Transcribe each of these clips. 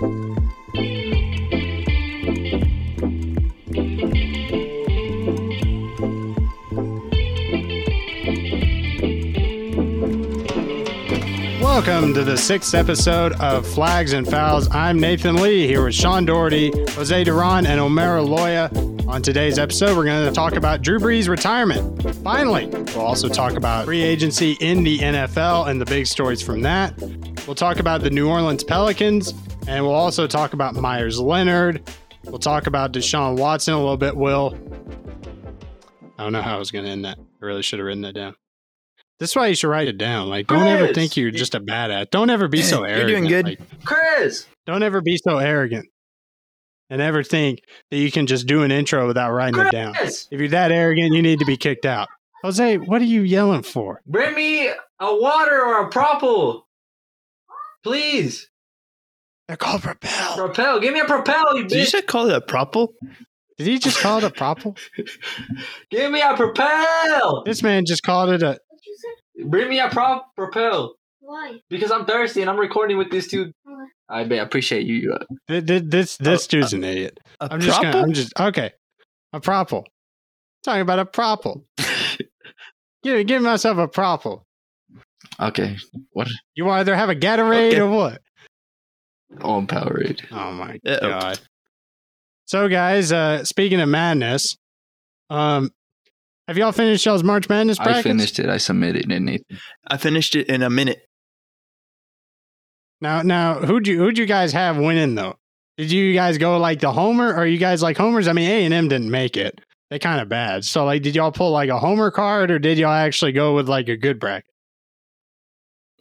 Welcome to the sixth episode of Flags and Fouls. I'm Nathan Lee here with Sean Doherty, Jose Duran, and Omer Loya. On today's episode, we're going to talk about Drew Brees' retirement. Finally, we'll also talk about free agency in the NFL and the big stories from that. We'll talk about the New Orleans Pelicans, and we'll also talk about Meyers Leonard. We'll talk about Deshaun Watson a little bit, Will. I don't know how I was going to end that. I really should have written that down. That's why you should write it down. Like, don't ever think you're just a bad badass. Don't ever be so arrogant. You're doing good. Like, Chris, don't ever be so arrogant. And ever think that you can just do an intro without writing it down. If you're that arrogant, you need to be kicked out. Jose, what are you yelling for? bring me a water or a propel, please. They're called propel. Propel, give me a propel, you Did you just call it a propel? Did he just call it a propel? Give me a propel. This man just called it a. What you said? Bring me a prop propel Why? because I'm thirsty and I'm recording with these two. I bet appreciate you. uh, th- th- This this Oh, dude's an idiot. A I'm just gonna. I'm just okay. A propel. Talking about a propel. give give myself a propel. Okay. What? You either have a Gatorade Okay. or what? Oh, I'm Powerade. Oh my Uh-oh. god. So guys, uh speaking of madness, um have y'all finished y'all's March Madness brackets? I finished it. I submitted it, Nathan. I finished it in a minute. Now now who'd you who'd you guys have winning though? Did you guys go like the Homer or you guys like Homers? I mean A and M didn't make it. They kind of bad. So like did y'all pull like a Homer card or did y'all actually go with like a good bracket?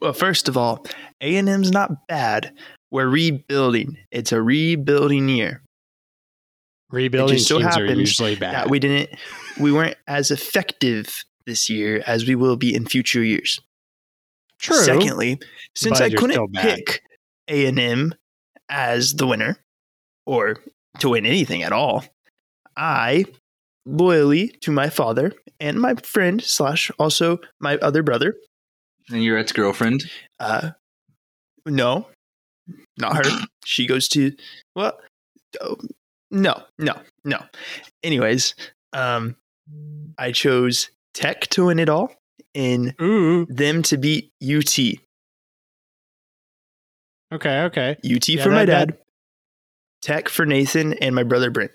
Well, first of all, A and M's not bad. We're rebuilding. It's a rebuilding year. Rebuilding so teams are usually bad. That we didn't. We weren't as effective this year as we will be in future years. True. Secondly, since I couldn't pick A and M as the winner or to win anything at all, I loyally to my father and my friend slash also my other brother. And your ex girlfriend. Uh, no, not her. she goes to well, oh, no, no, no. Anyways, um, I chose Tech to win it all and Ooh. them to beat UT. Okay, okay. UT Yeah, for my that- dad, Tech for Nathan, and my brother Brent.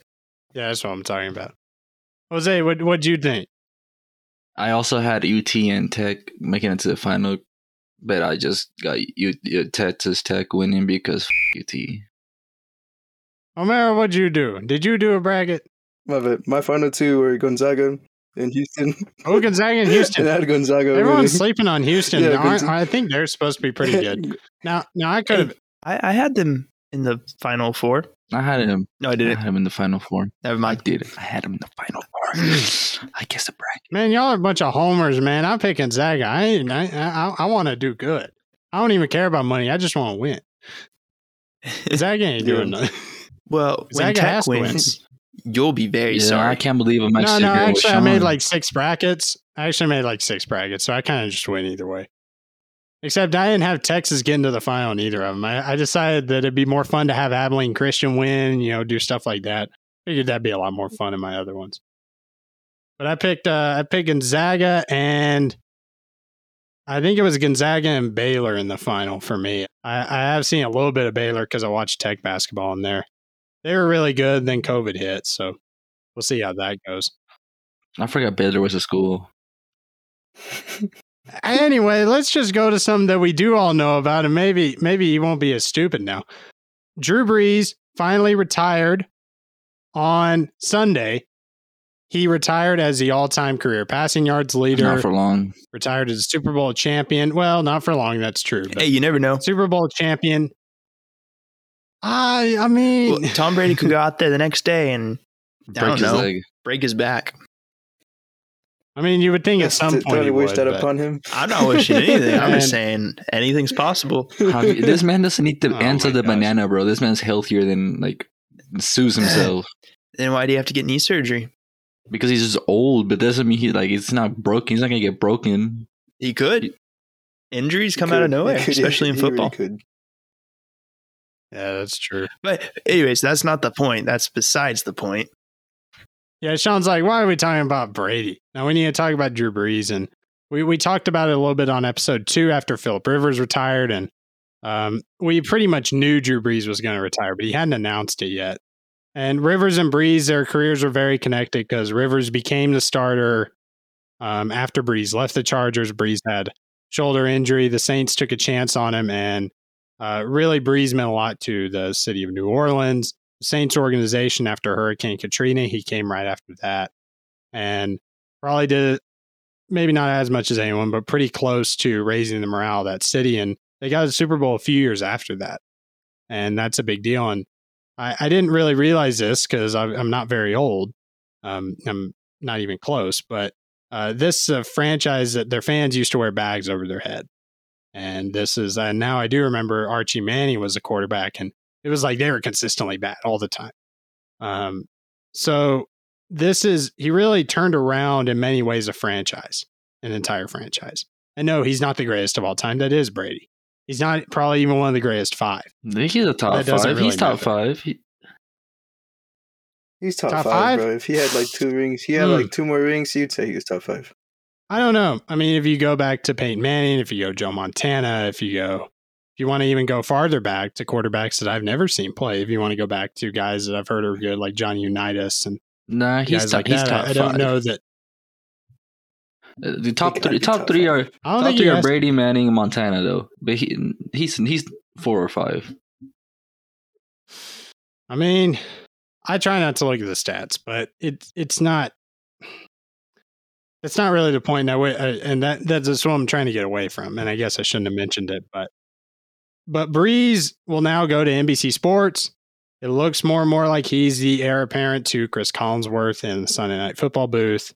Yeah, that's what I'm talking about. Jose, what what'd you think? I also had UT and Tech making it to the final, but I just got U- U- Texas Tech winning because f- UT. Omar, what'd you do? Did you do a bracket? My bad. My final two were Gonzaga and Houston. Oh, Gonzaga and and Houston. I had Gonzaga. Everyone's winning. sleeping on Houston. Yeah, Aren't- I think they're supposed to be pretty good. Now, now I could have. I, I had them in the final four. I had him. No, I I didn't. I had him in the final four. Never mind. I mind. did. I had him in the final four. I guess a bracket. Man, y'all are a bunch of homers, man. I'm picking Zaga. I ain't- I I, I want to do good. I don't even care about money. I just want to win. Zaga ain't doing Yeah. nothing. well, when Zaga has Tech to win. wins, you'll be very Yeah, sorry. I can't believe I'm No, actually no. here Actually, I made like six brackets. I actually made like six brackets, so I kind of just win either way. Except I didn't have Texas get into the final in either of them. I, I decided that it'd be more fun to have Abilene Christian win, you know, do stuff like that. Figured that'd be a lot more fun in my other ones. But I picked uh I picked Gonzaga and I think it was Gonzaga and Baylor in the final for me. I, I have seen a little bit of Baylor because I watched Tech basketball in there. They were really good, then COVID hit, so we'll see how that goes. I forgot Baylor was a school. anyway, let's just go to something that we do all know about, and maybe maybe he won't be as stupid now. Drew Brees finally retired on Sunday. He retired as the all-time career passing yards leader. Not for long. retired as a Super Bowl champion. Well, not for long. That's true. Hey, you never know. Super Bowl champion. I I mean, Well, Tom Brady could go out there the next day and Break his know. leg. break his back. I mean, you would think at some to point totally he wish would, that upon him. I'm not wishing anything. I'm just saying anything's possible. How you- this man doesn't need to Oh answer the gosh. banana, bro. This man's healthier than like sues himself Then why do you have to get knee surgery? because he's just old. But doesn't mean he like it's not broken. He's not gonna get broken. He could. Injuries come He out of nowhere, He could, yeah, especially in he really football. could. Yeah, that's true. But anyways, that's not the point. That's besides the point. Yeah, Sean's like, why are we talking about Brady? Now we need to talk about Drew Brees, and we we talked about it a little bit on episode two after Philip Rivers retired, and um, we pretty much knew Drew Brees was going to retire, but he hadn't announced it yet. And Rivers and Brees, their careers were very connected because Rivers became the starter um, after Brees left the Chargers. Brees had shoulder injury. The Saints took a chance on him, and uh, really, Brees meant a lot to the city of New Orleans. Saints organization after Hurricane Katrina, he came right after that, and probably did maybe not as much as anyone, but pretty close to raising the morale of that city. And they got a Super Bowl a few years after that, and that's a big deal. And I, I didn't really realize this because I'm not very old. Um, I'm not even close, but uh, this franchise that their fans used to wear bags over their head. And this is, and now I do remember Archie Manning was a quarterback, and it was like they were consistently bad all the time. Um, so this is, he really turned around in many ways a franchise, an entire franchise. And no, he's not the greatest of all time. That is Brady. He's not probably even one of the greatest five. I think he's a top five. really he's top matter. five. He, He's top, Top five, five? bro. If he had like two rings, he had Hmm. like two more rings, you'd say he was top five. I don't know. I mean, if you go back to Peyton Manning, if you go Joe Montana, if you go, if you want to even go farther back to quarterbacks that I've never seen play, if you want to go back to guys that I've heard are good, like Johnny Unitas and nah, he's top. like he's that, top I, I don't five. know that. Uh, The top three, top top three are top three are has- Brady, Manning, and Montana though. But he he's he's four or five. I mean, I try not to look at the stats, but it's it's not. It's not really the point that way, uh, and that that's what I'm trying to get away from. And I guess I shouldn't have mentioned it, but but Brees will now go to NBC Sports. It looks more and more like he's the heir apparent to Chris Collinsworth in the Sunday Night Football booth,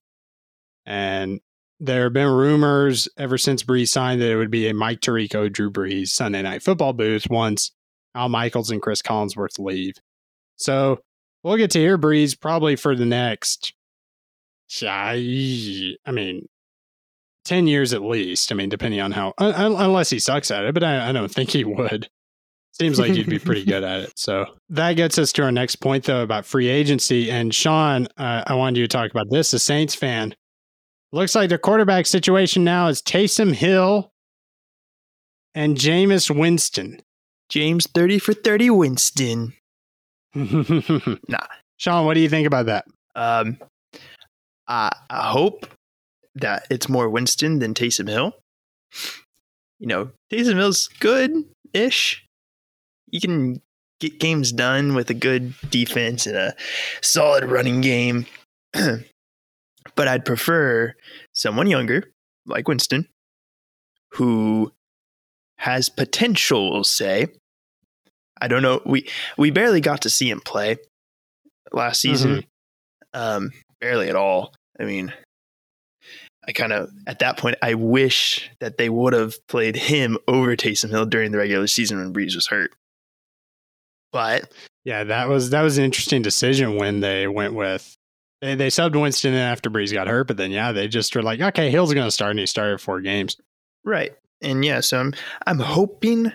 and there have been rumors ever since Brees signed that it would be a Mike Tirico, Drew Brees Sunday Night Football booth once Al Michaels and Chris Collinsworth leave. So we'll get to hear Brees probably for the next, I mean, 10 years at least. I mean, depending on how, un- un- unless he sucks at it, but I, I don't think he would. Seems like he'd be pretty good at it. So that gets us to our next point, though, about free agency. And Sean, uh, I wanted you to talk about this. A Saints fan. Looks like the quarterback situation now is Taysom Hill and Jameis Winston. Jameis 30 for 30 Winston. nah. Sean, what do you think about that? Um, I, I hope that it's more Winston than Taysom Hill. You know, Taysom Hill's good ish. You can get games done with a good defense and a solid running game. but I'd prefer someone younger, like Winston, who has potential, we'll say. I don't know. We we barely got to see him play last season. Um, barely at all. I mean, I kind of at that point I wish that they would have played him over Taysom Hill during the regular season when Brees was hurt. But Yeah, that was that was an interesting decision when they went with they, they subbed Winston in after Brees got hurt, but then yeah, they just were like, okay, Hill's going to start, and he started four games. right, and yeah, so I'm I'm hoping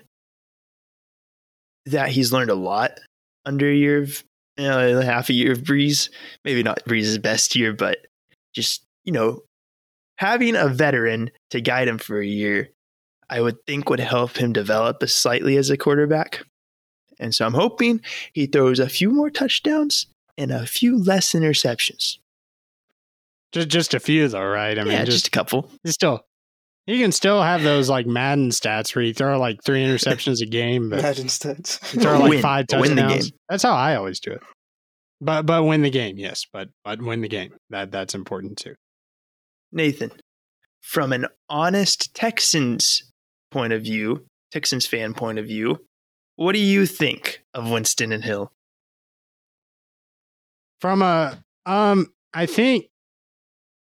that he's learned a lot under a year of you know, half a year of Brees. Maybe not Brees's best year, but just you know having a veteran to guide him for a year, I would think would help him develop as slightly as a quarterback. And so I'm hoping he throws a few more touchdowns and a few less interceptions. Just just a few though, right? I mean, yeah, just, just a couple. you still you can still have those like Madden stats where you throw like three interceptions a game, but Imagine stats. you throw like Win. five Win the touchdowns. game. That's how I always do it. But but win the game, yes. But but win the game. That that's important too. Nathan, from an honest Texans point of view, Texans fan point of view, what do you think of Winston and Hill? From a um, I think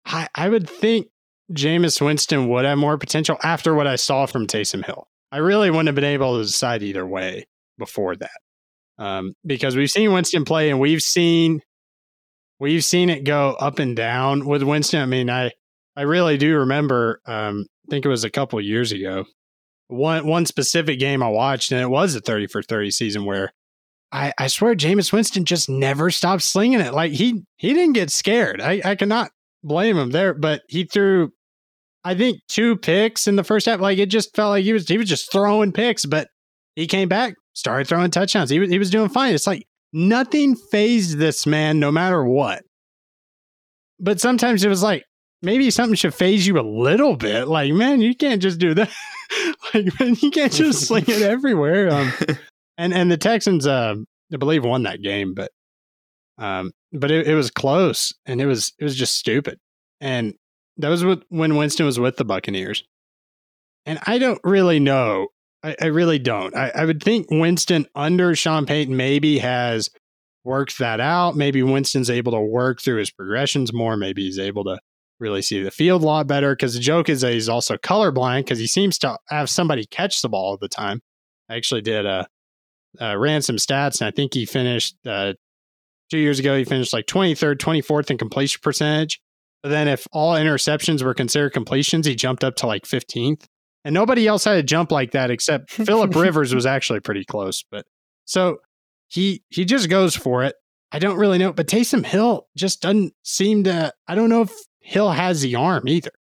I I would think Jameis Winston would have more potential after what I saw from Taysom Hill. I really wouldn't have been able to decide either way before that, um, because we've seen Winston play and we've seen we've seen it go up and down with Winston. I mean, I I really do remember. Um, I think it was a couple years ago. one one specific game I watched, and it was a thirty for thirty season where I, I swear Jameis Winston just never stopped slinging it. Like he he didn't get scared. I, I cannot blame him there, but he threw I think two picks in the first half. Like it just felt like he was he was just throwing picks, but he came back, started throwing touchdowns. He was he was doing fine. It's like nothing phased this man no matter what. But sometimes it was like maybe something should phase you a little bit. Like, man, you can't just do that. like, man, you can't just sling it everywhere. Um, and and the Texans, uh, I believe, won that game, but um, but it, it was close, and it was it was just stupid. And that was with, when Winston was with the Buccaneers. And I don't really know. I, I really don't. I, I would think Winston under Sean Payton maybe has worked that out. Maybe Winston's able to work through his progressions more. Maybe he's able to really see the field a lot better. Because the joke is that he's also colorblind because he seems to have somebody catch the ball all the time. I actually did uh, uh, ran some stats, and I think he finished uh, two years ago. He finished like 23rd, 24th in completion percentage. But then if all interceptions were considered completions, he jumped up to like 15th. And nobody else had a jump like that except Philip Rivers was actually pretty close. But so he he just goes for it. I don't really know, but Taysom Hill just doesn't seem to. I don't know if Hill has the arm either.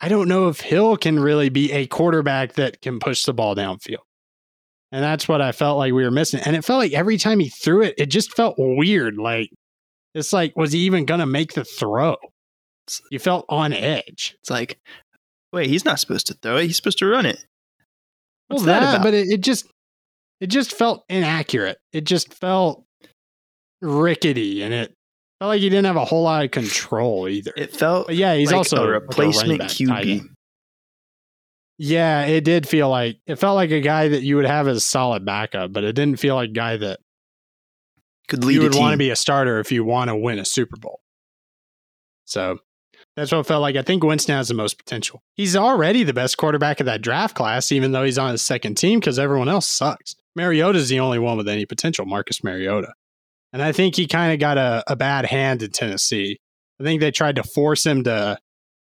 I don't know if Hill can really be a quarterback that can push the ball downfield. And that's what I felt like we were missing. And it felt like every time he threw it, it just felt weird. Like it's like, was he even gonna make the throw? You felt on edge. It's like, wait, he's not supposed to throw it. He's supposed to run it. What's well, that, that about? but it, it just it just felt inaccurate. It just felt rickety and it felt like he didn't have a whole lot of control either. it felt But yeah, he's like also a replacement back QB. Yeah, it did feel like it felt like a guy that you would have as a solid backup, but it didn't feel like a guy that Could lead you a would want to be a starter if you want to win a Super Bowl. So that's what it felt like. I think Winston has the most potential. He's already the best quarterback of that draft class, even though he's on his second team because everyone else sucks. Mariota's the only one with any potential, Marcus Mariota. And I think he kind of got a, a bad hand in Tennessee. I think they tried to force him to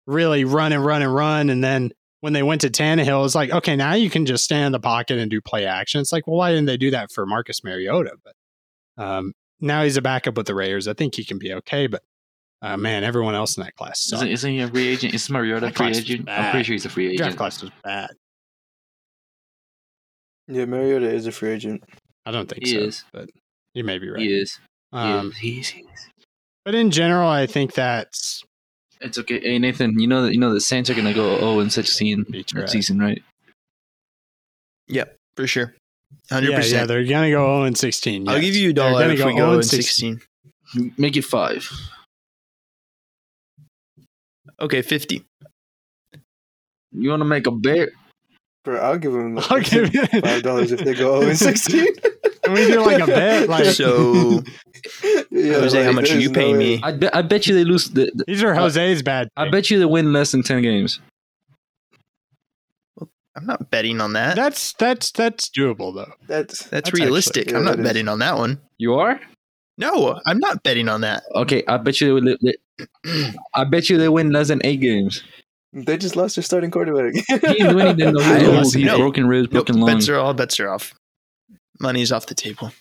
really run and run and run. And then when they went to Tannehill, it's like, okay, now you can just stand in the pocket and do play action. It's like, well, why didn't they do that for Marcus Mariota? But um, now he's a backup with the Raiders. I think he can be okay. But uh, man, everyone else in that class sucks. Isn't, isn't he a free agent? Is Mariota a free agent? I'm pretty sure he's a free agent. draft agent. class was bad. Yeah, Mariota is a free agent. I don't think He so, is. but you may be right. He is. He Um, is. He is. He is. but in general, I think that's It's okay. Hey Nathan, you know that you know the Saints are gonna go 0 and 16 Beat your next season, right? Yep, for sure. Hundred yeah, yeah. percent. They're gonna go zero and sixteen. I'll give you a dollar gonna if we 0 go and in sixteen. Make it five. Okay, fifty. You want to make a bet? Bro, I'll give him I'll give you five dollars if they go 0 and 16. Can we do like a bet? Like So yeah, Jose, how much are you no paying way. me? I bet. I bet you they lose. The, the- these are Jose's bad. I picks. bet you they win less than ten games. I'm not betting on that. that's that's that's doable though. That's That's, actually- realistic. yeah, I'm not it is. betting on that one. You are? No, I'm not betting on that. Okay. I bet you. They, they, I bet you they win less than eight games. they just lost their starting quarterback. He ain't winning. Then I he's old. listen, He's no. broken ribs, Nope, broken lungs. bets are all bets are off. Money's off the table.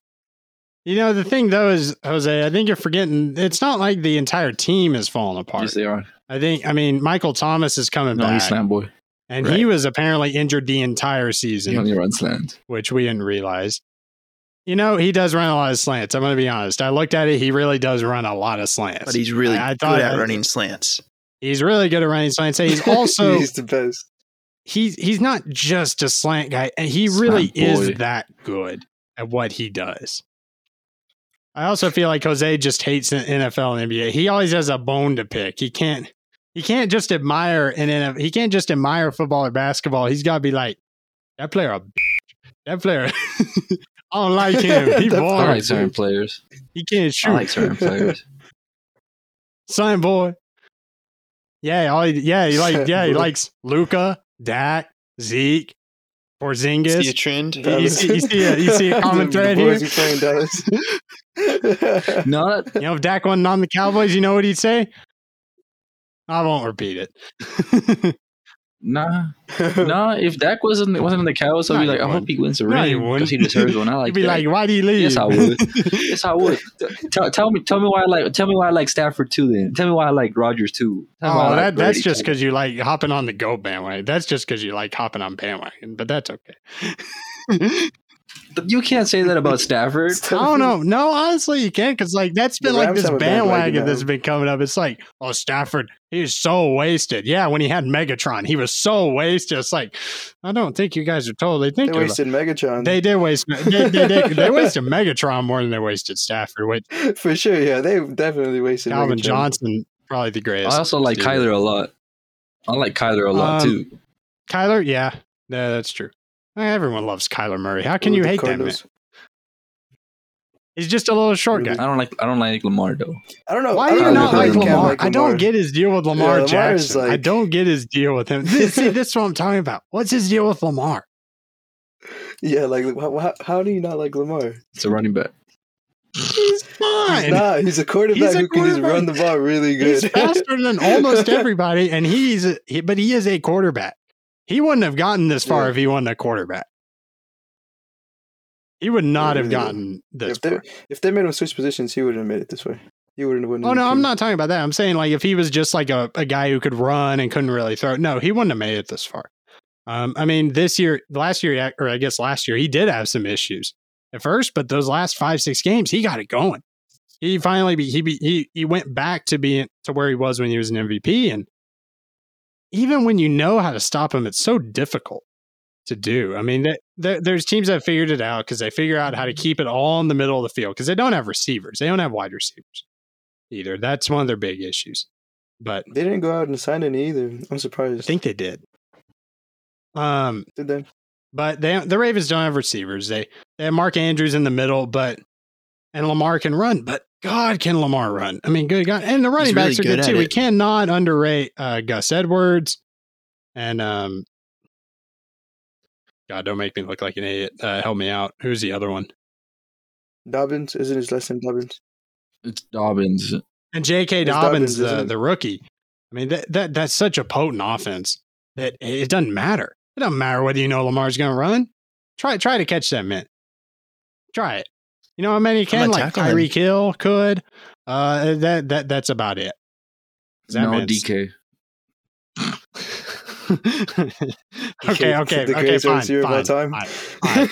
You know the thing though is Jose. I think you're forgetting. It's not like the entire team is falling apart. Yes, they are. I think. I mean, Michael Thomas is coming No, back, he's slant boy. and Right. he was apparently injured the entire season. He only runs slant. which we didn't realize. You know, he does run a lot of slants. I'm going to be honest. I looked at it. He really does run a lot of slants. But he's really I- I good at I- running slants. He's really good at running slants. He's also he's the best. he's he's not just a slant guy. and He really Slant is boy. that good at what he does. I also feel like Jose just hates the NFL and NBA. He always has a bone to pick. He can't he can't just admire an NFL. He can't just admire football or basketball. He's got to be like that player. A, that player. I don't like him. He That I boring. like certain players. He can't I shoot. like certain players. Son boy. Yeah, all he, yeah, he like yeah, he likes Luka, Dak, Zeke, Porzingis. See a trend? You- you see- you see a- you see a common thread the boys here? who Dallas. No, You know, if Dak wasn't on the Cowboys, you know what he'd say? I won't repeat it. Nah, nah. If Dak wasn't wasn't in the Cowboys, I'd be like, I hope he wins you ring because he deserves one. I like You'd be that. like, why do you leave? Yes, I would. yes, I would. Tell, tell me, tell me why I like. Tell me why I like Stafford too. Then tell me why I like Rodgers too. Tell me why I Oh, like that's just because you like hopping on the go bandwagon. That's just because you like hopping on bandwagon, but that's okay. But you can't say that about Stafford. I don't know. No, honestly, you can't because like that's been The like Rams this bandwagon bandwagon that's now. been coming up. It's like, oh, Stafford, he's so wasted. Yeah, when he had Megatron, he was so wasted. It's like, I don't think you guys are totally They thinking. about- wasted Megatron. They did waste. They, they, they, they wasted Megatron more than they wasted Stafford. Which For sure, yeah. They definitely wasted Calvin Megatron. Johnson probably the greatest. I also like receiver. Kyler a lot. I like Kyler a lot Um, too. Kyler, yeah, yeah, that's true. Eh, Everyone loves Kyler Murray. How can With you the hate that man? He's just a little short guy. I don't like. I don't like Lamar though. I don't know. Why do you don't know not how like Lamar? I don't get his deal with Lamar Lamar is Jackson. I like- don't get his deal with him. See, this is what I'm talking about. What's his deal with Lamar? Yeah, like how, how, how do you not like Lamar? It's a running back. He's fine. He's not. He's a quarterback He's a who can just run the ball really good. He's faster than almost everybody, and he's a, he, but he is a quarterback. He wouldn't have gotten this far Yeah. if he wasn't a quarterback. He would not have gotten this if they far. if they made him switch positions, he wouldn't have made it this way. He wouldn't have. Oh no, I'm not talking about that. I'm saying like if he was just like a, a guy who could run and couldn't really throw. No, he wouldn't have made it this far. Um, I mean, this year, last year, or I guess last year, he did have some issues at first, but those last five, six games, he got it going. He finally be, he be, he he went back to being to where he was when he was an MVP, and even when you know how to stop them, it's so difficult to do. I mean, th- th- there's teams that figured it out because they figure out how to keep it all in the middle of the field because they don't have receivers, they don't have wide receivers either. That's one of their big issues. But They didn't go out and sign any either. I'm surprised. I think they did. Um, did they? but they the Ravens don't have receivers. They they have Mark Andrews in the middle, but and Lamar can run. But God, can Lamar run? I mean, good God, and the running really backs are good good at too. We cannot underrate uh, Gus Edwards and um. God, don't make me look like an idiot. Uh, help me out. Who's the other one? Dobbins isn't his last name Dobbins. It's Dobbins. And J.K. It's Dobbins, Dobbins, the, the rookie. I mean, that, that that's such a potent offense that it doesn't matter. It doesn't matter whether you know Lamar's going to run. Try try to catch that man. Try it. You know how many can like tackle him. Tyreek Hill could. Uh, that that that's about it. 'Cause that No man's- DK. okay, okay, the okay, greatest fine, all fine, time. fine. I'll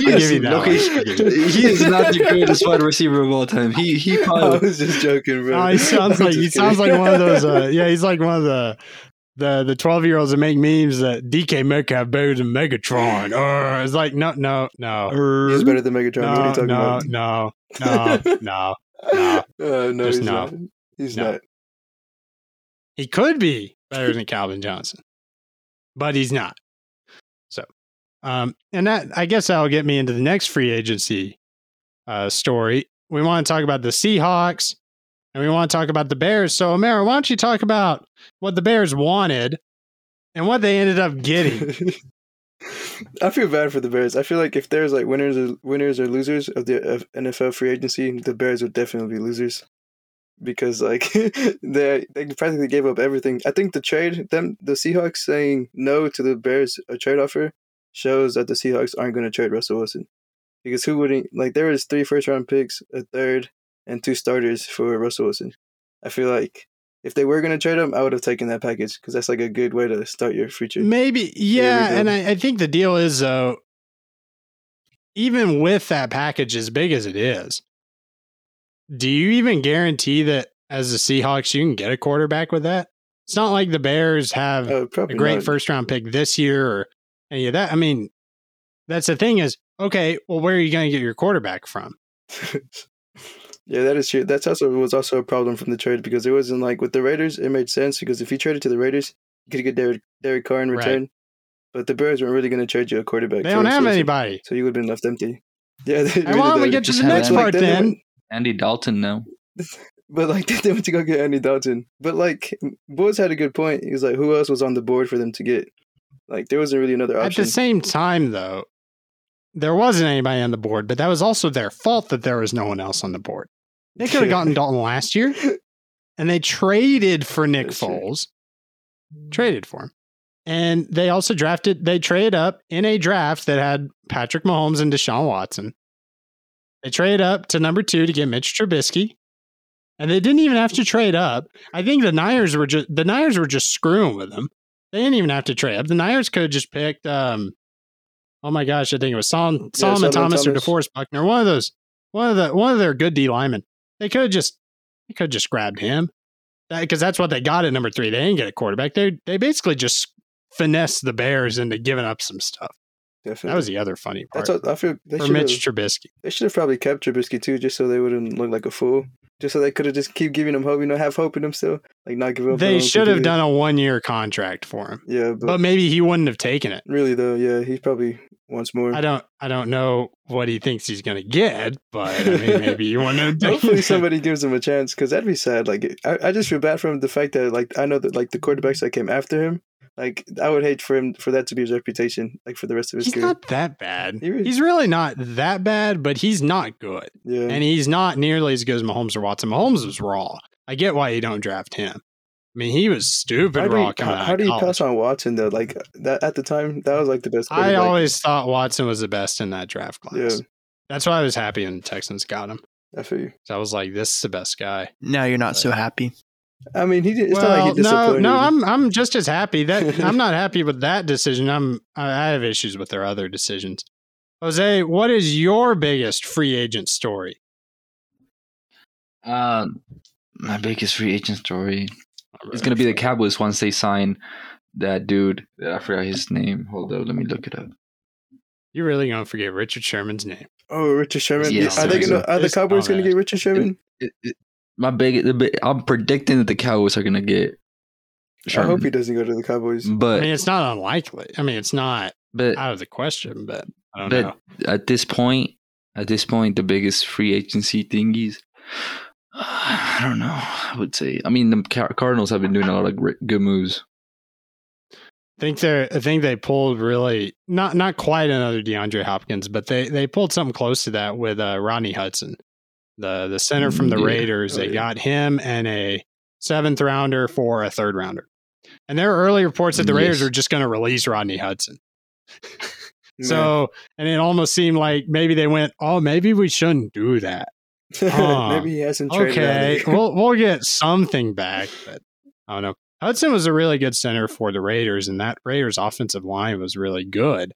give you that no, one. he, I'll he is not the greatest wide receiver of all time. He he I was just joking, bro. Oh, he sounds like he just sounds like one of those. Uh, yeah, he's like one of the the the twelve year olds that make memes that DK Metcalf better than Megatron. Or it's like no, no, no, He's better than Megatron. what are no, you talking no, about? no, no, no. no. Uh, no, Just he's no. not. He's No. not. He could be better than Calvin Johnson, but he's not. So, um, and that I guess that'll get me into the next free agency uh, story. We want to talk about the Seahawks, and we want to talk about the Bears. So, Amara, why don't you talk about what the Bears wanted and what they ended up getting? I feel bad for the Bears. I feel like if there's like winners or winners or losers of the of NFL free agency, the Bears would definitely be losers because like they they practically gave up everything. I think the trade them the Seahawks saying no to the Bears a trade offer shows that the Seahawks aren't going to trade Russell Wilson because who wouldn't like there was three first round picks, a third, and two starters for Russell Wilson. I feel like if they were going to trade him, I would have taken that package because that's like a good way to start your future. Maybe, yeah. And I, I think the deal is, though, even with that package as big as it is, do you even guarantee that as the Seahawks, you can get a quarterback with that? It's not like the Bears have Uh, a great not. first round pick this year or any of that. I mean, that's the thing is, okay, well, where are you going to get your quarterback from? yeah, that is true. That's also was also a problem from the trade because it wasn't like with the Raiders. It made sense because if you traded to the Raiders, you could get Derek Derek Carr in Right. return. But the Bears weren't really going to trade you a quarterback. They don't have Wilson, anybody. so you would have been left empty. Yeah, they And why don't we really get to Just the next part Like, they then? Andy Dalton now. But like they went to go get Andy Dalton. But like Bulls had a good point. He was like, who else was on the board for them to get? Like there wasn't really another option. At option. the same time, though, there wasn't anybody on the board, but that was also their fault that there was no one else on the board. They could have gotten Dalton last year, and they traded for Nick That's true. Foles. Traded for him. And they also drafted, they trade up in a draft that had Patrick Mahomes and Deshaun Watson. They trade up to number two to get Mitch Trubisky. And they didn't even have to trade up. I think the Niners were just the Niners were just screwing with them. They didn't even have to trade up. The Niners could have just picked um oh my gosh, I think it was Solomon, Solomon Solomon Thomas, or Thomas. DeForest Buckner. One of those one of the one of their good D linemen. They could have just they could have just grabbed him. Because that's what they got at number three. They didn't get a quarterback. They they basically just finessed the Bears into giving up some stuff. Definitely. That was the other funny part That's what I feel. They for should Mitch have. Trubisky. They should have probably kept Trubisky too, just so they wouldn't look like a fool. Just so they could have just keep giving him hope. You know, have hope in him still, like not give up. They should have done a one year contract for him, Yeah, but, but maybe he wouldn't have taken it. really though, yeah, he probably wants more. I don't I don't know what he thinks he's going to get, but I mean maybe you want to. Hopefully somebody gives him a chance because that'd be sad. Like I, I just feel bad for him. The fact that like I know that like the quarterbacks that came after him, like I would hate for him for that to be his reputation, like for the rest of his He's career. not that bad. He He's really not that bad, but he's not good. yeah, And he's not nearly as good as Mahomes or Watson. Mahomes was raw. I get why you don't draft him. I mean, he was stupid how do you, coming how, how do you college. pass on Watson though? Like that at the time, that was like the best. I quarterback. always thought Watson was the best in that draft class. Yeah. That's why I was happy when the Texans got him. I feel you. So I was like, this is the best guy. Now you're not so happy. I mean, he did. It's well, not like he no, disappointed. no, I'm I'm just as happy that I'm not happy with that decision. I'm I I have issues with their other decisions. Jose, what is your biggest free agent story? Um, my biggest free agent story is gonna be the Cowboys once they sign that dude. I forgot his name. Hold on, let me look it up. You're really gonna forget Richard Sherman's name. oh, Richard Sherman. Yes, are they gonna? Are the Cowboys gonna get Richard Sherman? It- it- my big, big, I'm predicting that the Cowboys are gonna get. I hope he doesn't go to the Cowboys. But I But mean, it's not unlikely. I mean, it's not but out of the question, but I don't but know. at this point, at this point, the biggest free agency thingies. I don't know. I would say. I mean, the Cardinals have been doing a lot of good moves. I think they're. I think they pulled really not not quite another DeAndre Hopkins, but they they pulled something close to that with uh, Rodney Hudson, the the center from the Yeah. Raiders. Oh, they yeah. got him and a seventh rounder for a third rounder. And there were early reports that the Raiders Yes. were just going to release Rodney Hudson. So, and it almost seemed like maybe they went, "Oh, maybe we shouldn't do that." Huh. maybe he hasn't traded. Okay, we'll we'll get something back, but I don't know. Hudson was a really good center for the Raiders, and that Raiders offensive line was really good.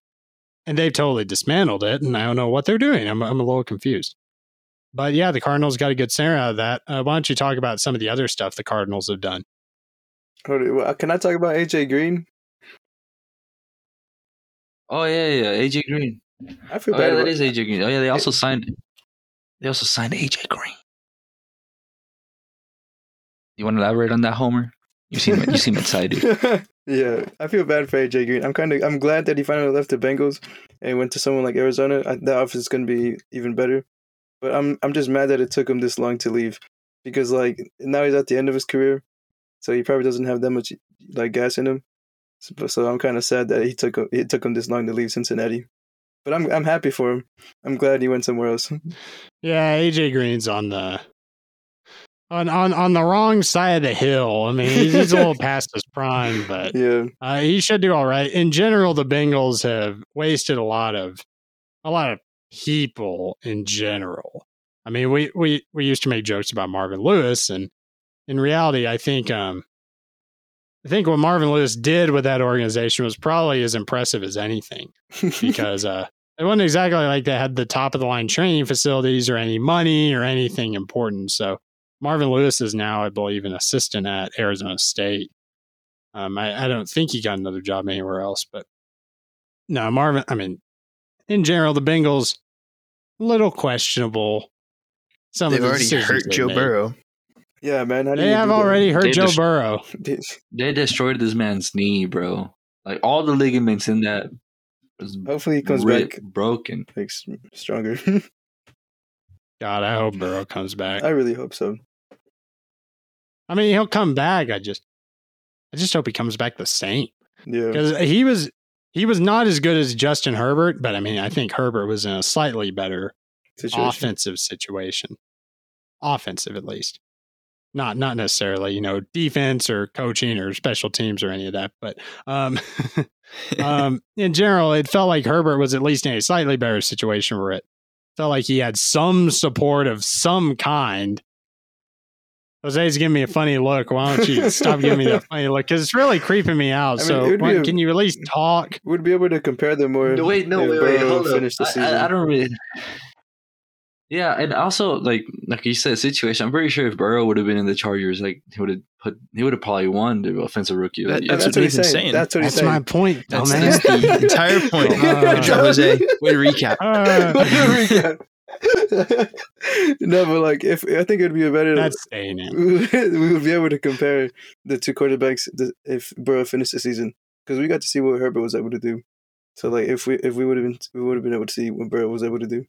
And they've totally dismantled it, and I don't know what they're doing. I'm I'm a little confused. But yeah, the Cardinals got a good center out of that. Uh, why don't you talk about some of the other stuff the Cardinals have done? Hold it. Well, Can I talk about AJ Green? Oh yeah, yeah, AJ Green. I feel Oh bad. yeah, that about- is AJ Green. Oh yeah, they also signed. They also signed AJ Green. You want to elaborate on that, Homer? You seem you seem excited. yeah, I feel bad for AJ Green. I'm kind of I'm glad that he finally left the Bengals and went to someone like Arizona. I, that offense is going to be even better. But I'm I'm just mad that it took him this long to leave because like now he's at the end of his career, so he probably doesn't have that much like gas in him. So, so I'm kind of sad that he took it took him this long to leave Cincinnati. But I'm I'm happy for him. I'm glad he went somewhere else. Yeah, AJ Green's on the on on on the wrong side of the hill. I mean, he's, he's a little past his prime, but yeah, Uh, he should do all right. In general, the Bengals have wasted a lot of a lot of people in general. I mean, we we we used to make jokes about Marvin Lewis, and in reality, I think um, I think what Marvin Lewis did with that organization was probably as impressive as anything because uh, it wasn't exactly like they had the top of the line training facilities or any money or anything important. So Marvin Lewis is now, I believe, an assistant at Arizona State. Um, I, I don't think he got another job anywhere else, but no, Marvin. I mean, in general, the Bengals little questionable. Some They've of the already hurt Joe made. Burrow. yeah, man. How do They you have do that? already hurt They Joe just- Burrow. They destroyed this man's knee, bro. Like all the ligaments in that was Hopefully he comes ripped, back broken. like stronger. God, I hope Burrow comes back. I really hope so. I mean, he'll come back. I just, I just hope he comes back the same Yeah, because he was, he was not as good as Justin Herbert, but I mean, I think Herbert was in a slightly better situation. offensive situation, offensive at least. Not not necessarily you know defense or coaching or special teams or any of that, but um, um, in general, it felt like Herbert was at least in a slightly better situation where it felt like he had some support of some kind. Jose's giving me a funny look. Why don't you stop giving me that funny look? Because it's really creeping me out. I mean, so, would be why- a- can you at least talk? we'd be able to compare them more. No, wait, no, if wait, wait, hold up. I. I, I don't really. Yeah, and also like like you said, situation. I'm pretty sure if Burrow would have been in the Chargers, like he would have put, he would have probably won the offensive rookie. of the That- that's That's what what he's saying. saying. That's what he's That's my point, That's, dumbass. that's the entire point. Uh, Good job, Jose. Way to recap. Uh, no, but like if I think it'd be a better. that's staying in. we would be able to compare the two quarterbacks if Burrow finished the season because we got to see what Herbert was able to do. So like if we if we would have been we would have been able to see what Burrow was able to do,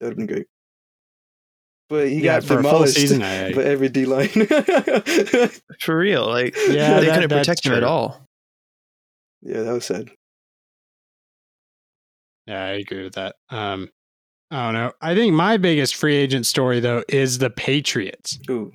that would have been great. But he yeah, got for a full demolished season. I, by every D line. For real. Like Yeah, they that- couldn't that's protect him at all. yeah, that was sad. Yeah, I agree with that. Um, I don't know. I think my biggest free agent story though is the Patriots Ooh,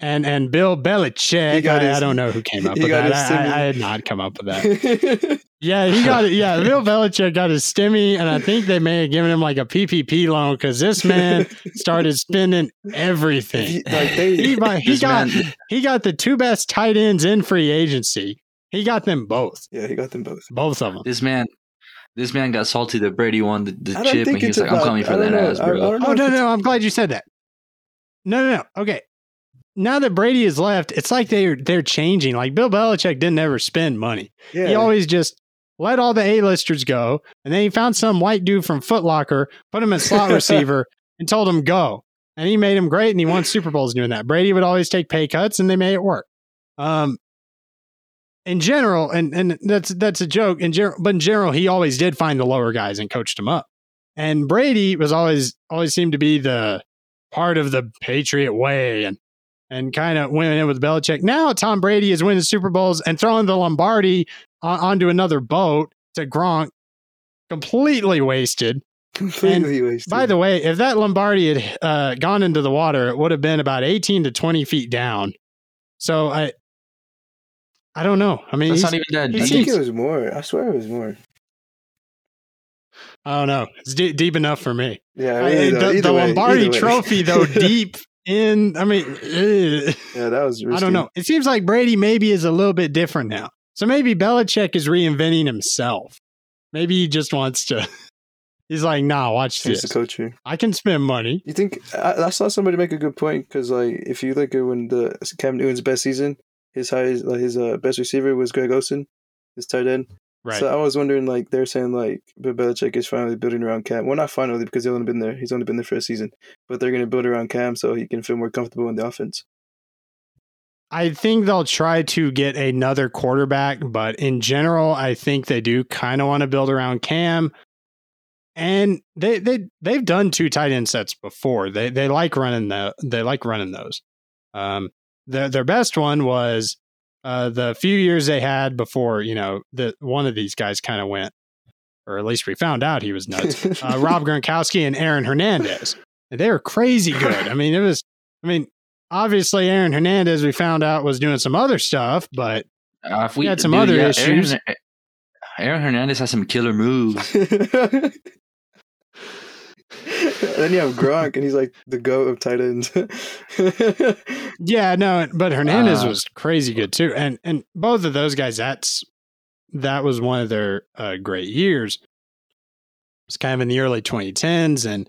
and and Bill Belichick. got I, his- I don't know who came up with that. I, I, had not come up with that. Yeah, he got it. Yeah, Bill Belichick got his stimmy, and I think they may have given him like a PPP loan because this man started spending everything. He- like they, He, he got man- he got the two best tight ends in free agency. He got them both, yeah, he got them both. both of them. This man, this man got salty that Brady won the, the chip, and he was like, "I'm about- coming for that know. ass, I- I bro." Oh no, no, I'm glad you said that. No, no, no. Okay. Now that Brady is left, it's like they're they're changing. Like Bill Belichick didn't ever spend money. Yeah, He always just let all the A-listers go, and then he found some white dude from Foot Locker, put him in slot receiver, and told him go. And he made him great, and he won Super Bowls doing that. Brady would always take pay cuts, and they made it work. Um, in general, and and that's that's a joke. In general, but in general, he always did find the lower guys and coached them up. And Brady was always always seemed to be the part of the Patriot way, and and kind of went in with Belichick. Now Tom Brady is winning the Super Bowls and throwing the Lombardi on, onto another boat to Gronk, completely wasted. completely wasted. By the way, if that Lombardi had uh, gone into the water, it would have been about eighteen to twenty feet down. So I, I don't know. I mean, That's he's- not even that he I think it was more. I swear it was more. I don't know. It's de- deep enough for me. Yeah, I- either- the either the Lombardi way. Trophy, though, deep in. I mean, eh. Yeah, that was. I don't know. It seems like Brady maybe is a little bit different now. So maybe Belichick is reinventing himself. Maybe he just wants to. He's like, nah, watch Change this. the culture. I can spend money. You think I, I saw somebody make a good point because like if you look at when the Cam Newton's best season, his highest like his uh, best receiver was Greg Olsen, his tight end. Right. So I was wondering like they're saying like Bill Belichick is finally building around Cam. Well, not finally because he's only been there. He's only been there for a season, but they're going to build around Cam so he can feel more comfortable in the offense. I think they'll try to get another quarterback, but in general, I think they do kind of want to build around Cam. And they they they've done two tight end sets before. They they like running the they like running those. Um, their their best one was uh, the few years they had before you know that one of these guys kind of went, or at least we found out he was nuts. uh, Rob Gronkowski and Aaron Hernandez. And they were crazy good. I mean, it was. I mean, obviously Aaron Hernandez we found out was doing some other stuff, but Uh, if we He had some other Aaron- issues. Aaron, Hernandez has some killer moves. then you have Gronk, and he's like the goat of tight ends. yeah, no, but Hernandez Uh, was crazy good too. And and both of those guys, that's that was one of their uh, great years. It's kind of in the early 2010s, and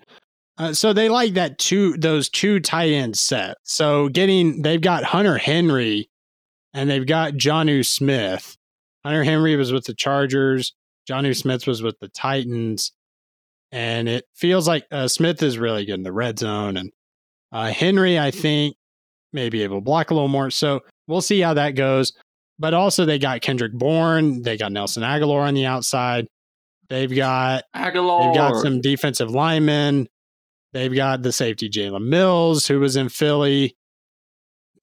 uh, so they like that two those two tight end set. So getting they've got Hunter Henry, and they've got Jonnu Smith. Hunter Henry was with the Chargers. Jonnu Smith was with the Titans, and it feels like uh, Smith is really good in the red zone, and uh, Henry, I think, may be able to block a little more. So we'll see how that goes. But also, they got Kendrick Bourne. They got Nelson Agholor on the outside. They've got Agholor. they've got some defensive linemen. They've got the safety Jalen Mills, who was in Philly.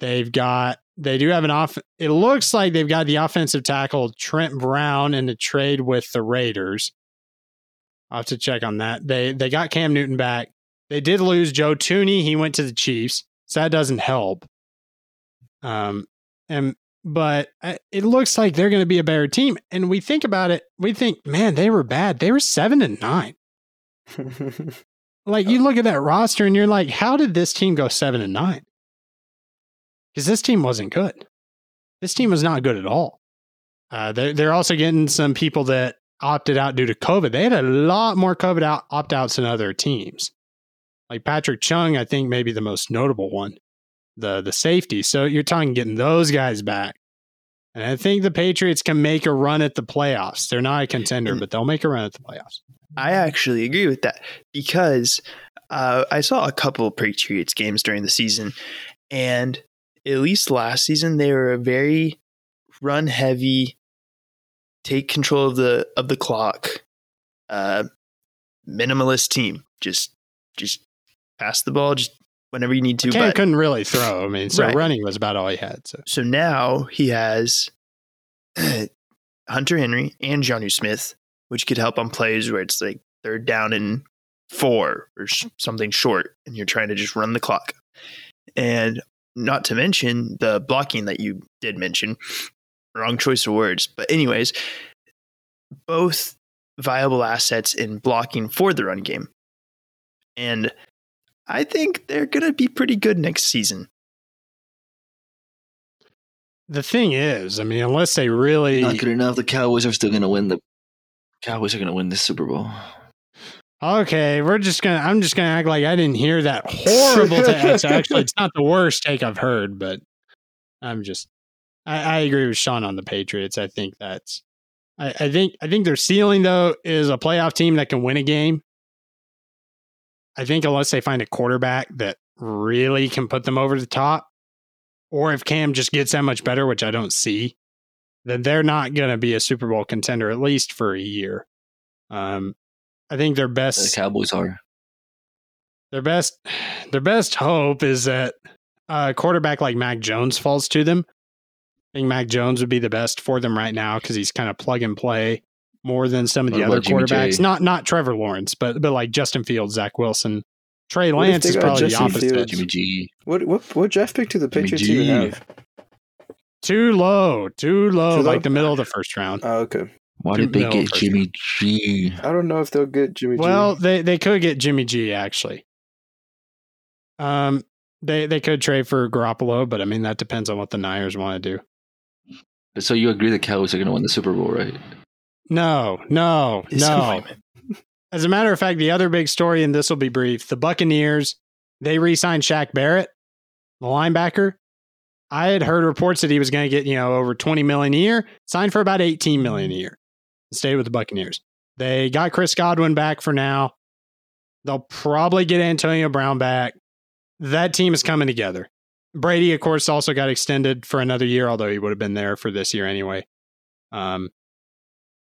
They've got they do have an off. It looks like they've got the offensive tackle Trent Brown in a trade with the Raiders. I'll have to check on that. They they got Cam Newton back. They did lose Joe Thuney. He went to the Chiefs, so that doesn't help. Um, and but uh, it looks like they're going to be a better team. And we think about it, we think, man, they were bad. They were seven and nine. Like you look at that roster and you're like, how did this team go seven and nine? Because this team wasn't good. This team was not good at all. Uh, they're they're also getting some people that opted out due to COVID. They had a lot more COVID out, opt outs than other teams. Like Patrick Chung, I think maybe the most notable one, the the safety. So you're talking getting those guys back. And I think the Patriots can make a run at the playoffs. They're not a contender, but they'll make a run at the playoffs. I actually agree with that because uh, I saw a couple of Patriots games during the season, and at least last season they were a very run heavy, take control of the of the clock, uh, minimalist team. Just just pass the ball just whenever you need to. Cam But couldn't really throw. I mean, so Right. running was about all he had. So so now he has Hunter Henry and Jonnu Smith, which could help on plays where it's like they're down in four or s- something short, and you're trying to just run the clock. And not to mention the blocking that you did mention. Wrong choice of words. But, anyways, both viable assets in blocking for the run game. And I think they're going to be pretty good next season. the thing is, I mean, unless they really Not good enough. The Cowboys are still going to win. The Cowboys are going to win the Super Bowl. Okay, we're just gonna. I'm just gonna act like I didn't hear that horrible. take. It's actually, it's not the worst take I've heard, but I'm just. I, I agree with Sean on the Patriots. I think that's. I, I think I think their ceiling though is a playoff team that can win a game. I think unless they find a quarterback that really can put them over the top, or if Cam just gets that much better, which I don't see, then they're not going to be a Super Bowl contender at least for a year. Um, I think their best The Cowboys are. their best their best hope is that a quarterback like Mac Jones falls to them. I think Mac Jones would be the best for them right now because he's kind of plug and play more than some of the What other quarterbacks. G? Not not Trevor Lawrence, but but like Justin Fields, Zach Wilson, Trey What Lance is got probably the opposite. Fields? Jimmy G. what what what draft pick do the Jimmy Patriots G. even have? Too low, too low, Too low? like the middle of the first round. Oh, okay. Why did they get first Jimmy G? I don't know if they'll get Jimmy. Well, G. they they could get Jimmy G actually. Um, they they could trade for Garoppolo, but I mean that depends on what the Niners want to do. So you agree the Cowboys are going to win the Super Bowl, right? No, no, no. As a matter of fact, the other big story, and this will be brief, the Buccaneers they re-signed Shaq Barrett, the linebacker. I had heard reports that he was going to get you know over twenty million a year, signed for about eighteen million a year, stay with the Buccaneers. They got Chris Godwin back for now. They'll probably get Antonio Brown back. That team is coming together. Brady, of course, also got extended for another year, although he would have been there for this year anyway. Um,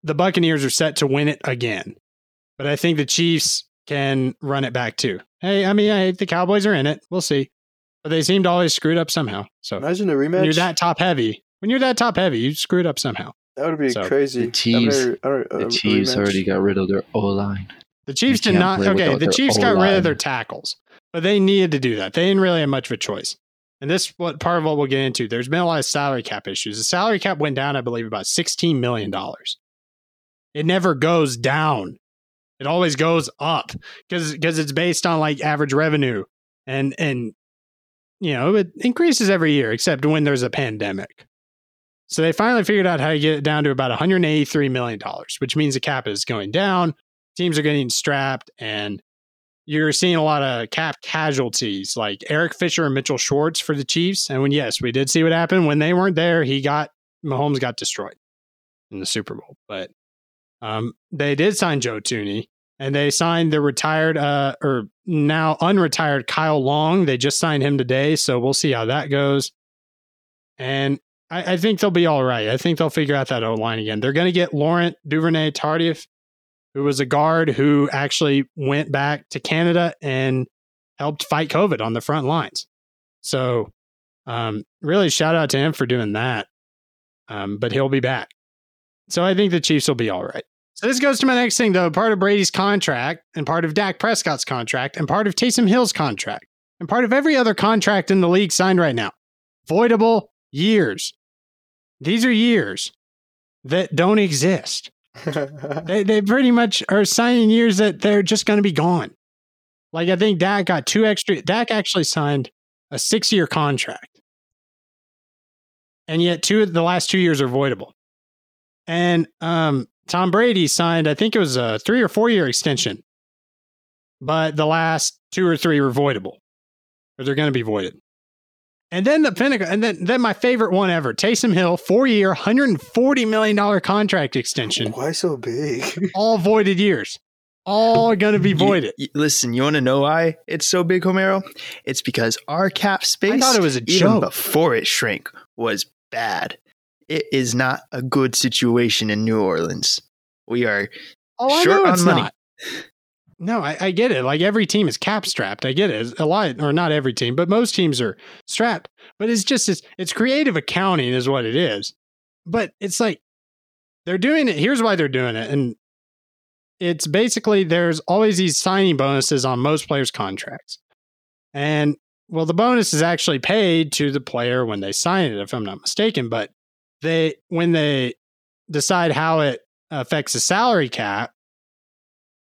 the Buccaneers are set to win it again, but I think the Chiefs can run it back too. Hey, I mean, I, the Cowboys are in it. We'll see, but they seem to always screw it up somehow. So Imagine a when rematch. you're that top heavy, when you're that top heavy, you screw it up somehow. that would be so, crazy. the Chiefs- I've never- I The Chiefs rematch. already got rid of their O line. The Chiefs did can't Okay, without the their Chiefs got rid of their tackles, but they needed to do that. They didn't really have much of a choice. And this what part of what we'll get into. There's been a lot of salary cap issues. The salary cap went down, I believe, about sixteen million dollars. It never goes down. It always goes up because because it's based on like average revenue and and you know it increases every year except when there's a pandemic. So they finally figured out how to get it down to about 183 million dollars, which means the cap is going down. Teams are getting strapped, and you're seeing a lot of cap casualties like Eric Fisher and Mitchell Schwartz for the Chiefs. And when yes, we did see what happened when they weren't there, he got Mahomes got destroyed in the Super Bowl. But um, they did sign Joe Thuney, and they signed the retired uh, or now unretired Kyle Long. They just signed him today, so we'll see how that goes. And I, I think they'll be all right. I think they'll figure out that O line again. They're going to get Laurent Duvernay Tardif, who was a guard who actually went back to Canada and helped fight COVID on the front lines. So, um, really, shout out to him for doing that. Um, but he'll be back. So I think the Chiefs will be all right. So this goes to my next thing, though. Part of Brady's contract, and part of Dak Prescott's contract, and part of Taysom Hill's contract, and part of every other contract in the league signed right now voidable years. These are years that don't exist. They, they pretty much are signing years that they're just going to be gone. Like I think Dak got two extra. Dak actually signed a six-year contract, and yet two of the last two years are voidable. And um, Tom Brady signed, I think it was a three or four-year extension, but the last two or three were voidable, or they're going to be voided. And then the pinnacle, and then then my favorite one ever, Taysom Hill, four-year, hundred and forty million dollar contract extension, Why so big? all voided years, all going to be voided. you- listen, you want to know why it's so big, Homero? It's because our cap space, I thought it was a even joke. before it shrank, was bad. It is not a good situation in New Orleans. We are Oh, I Short know on it's money. not. No, I, I get it. Like every team is cap strapped. I get it. A lot, or not every team, but most teams are strapped. But it's just it's, it's creative accounting, is what it is. But it's like they're doing it. Here's why they're doing it, and it's basically there's always these signing bonuses on most players' contracts, and well, the bonus is actually paid to the player when they sign it, if I'm not mistaken. But they when they decide how it affects the salary cap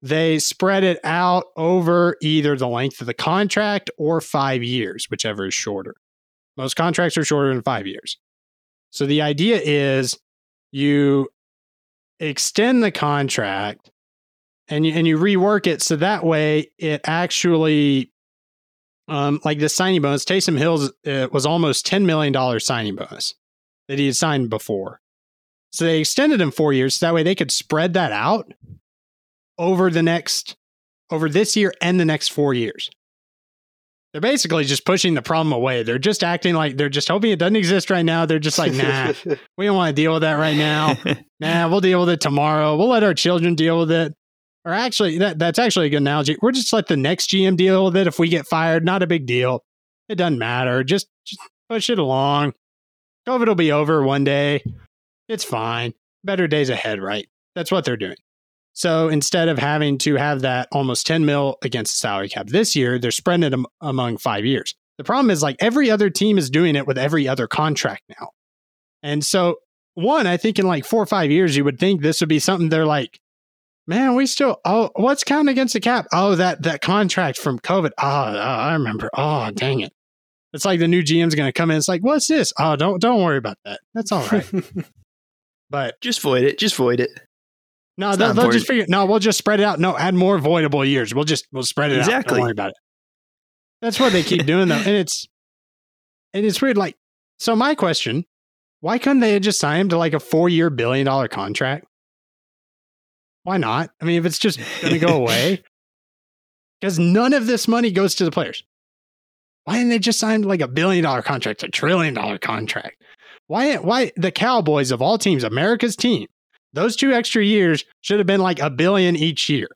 they spread it out over either the length of the contract or five years, whichever is shorter. Most contracts are shorter than five years. So the idea is you extend the contract and you, and you rework it so that way it actually, um, like the signing bonus, Taysom Hills uh, was almost $10 million signing bonus that he had signed before. So they extended him four years so that way they could spread that out over the next over this year and the next four years. They're basically just pushing the problem away. They're just acting like they're just hoping it doesn't exist right now. They're just like, nah, we don't want to deal with that right now. Nah, we'll deal with it tomorrow. We'll let our children deal with it. Or actually, that, that's actually a good analogy. We're just let the next GM deal with it. If we get fired, not a big deal. It doesn't matter. Just, just push it along. COVID will be over one day. It's fine. Better days ahead, right? That's what they're doing. So instead of having to have that almost 10 mil against the salary cap this year, they're spreading it am- among five years. The problem is like every other team is doing it with every other contract now. And so, one, I think in like four or five years, you would think this would be something they're like, man, we still, oh, what's counting against the cap? Oh, that, that contract from COVID. Oh, I remember. Oh, dang it. It's like the new GM's going to come in. It's like, what's this? Oh, don't, don't worry about that. That's all right. but just void it. Just void it. No, they'll, they'll just figure. No, we'll just spread it out. No, add more voidable years. We'll just we'll spread it out. Exactly. Don't worry about it. That's what they keep doing though, and it's and it's weird. Like, so my question: Why couldn't they just sign him to like a four-year billion dollar contract? Why not? I mean, if it's just going to go away, because none of this money goes to the players. Why didn't they just sign like a billion dollar contract, a trillion dollar contract? Why? Why the Cowboys of all teams, America's team, those two extra years should have been like a billion each year.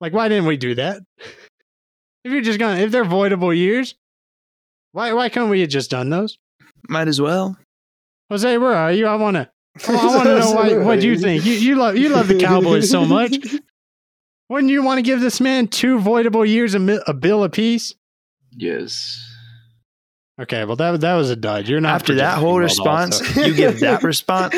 Like, why didn't we do that? If you're just gonna, if they're voidable years, why why couldn't we have just done those? Might as well. Jose, where are you? I wanna, I want to know why, what you think. You you love you love the Cowboys so much. Wouldn't you want to give this man two voidable years a, mi- a bill apiece? Yes. Okay, well that that was a dud. You're not After that whole response, also. you give that response.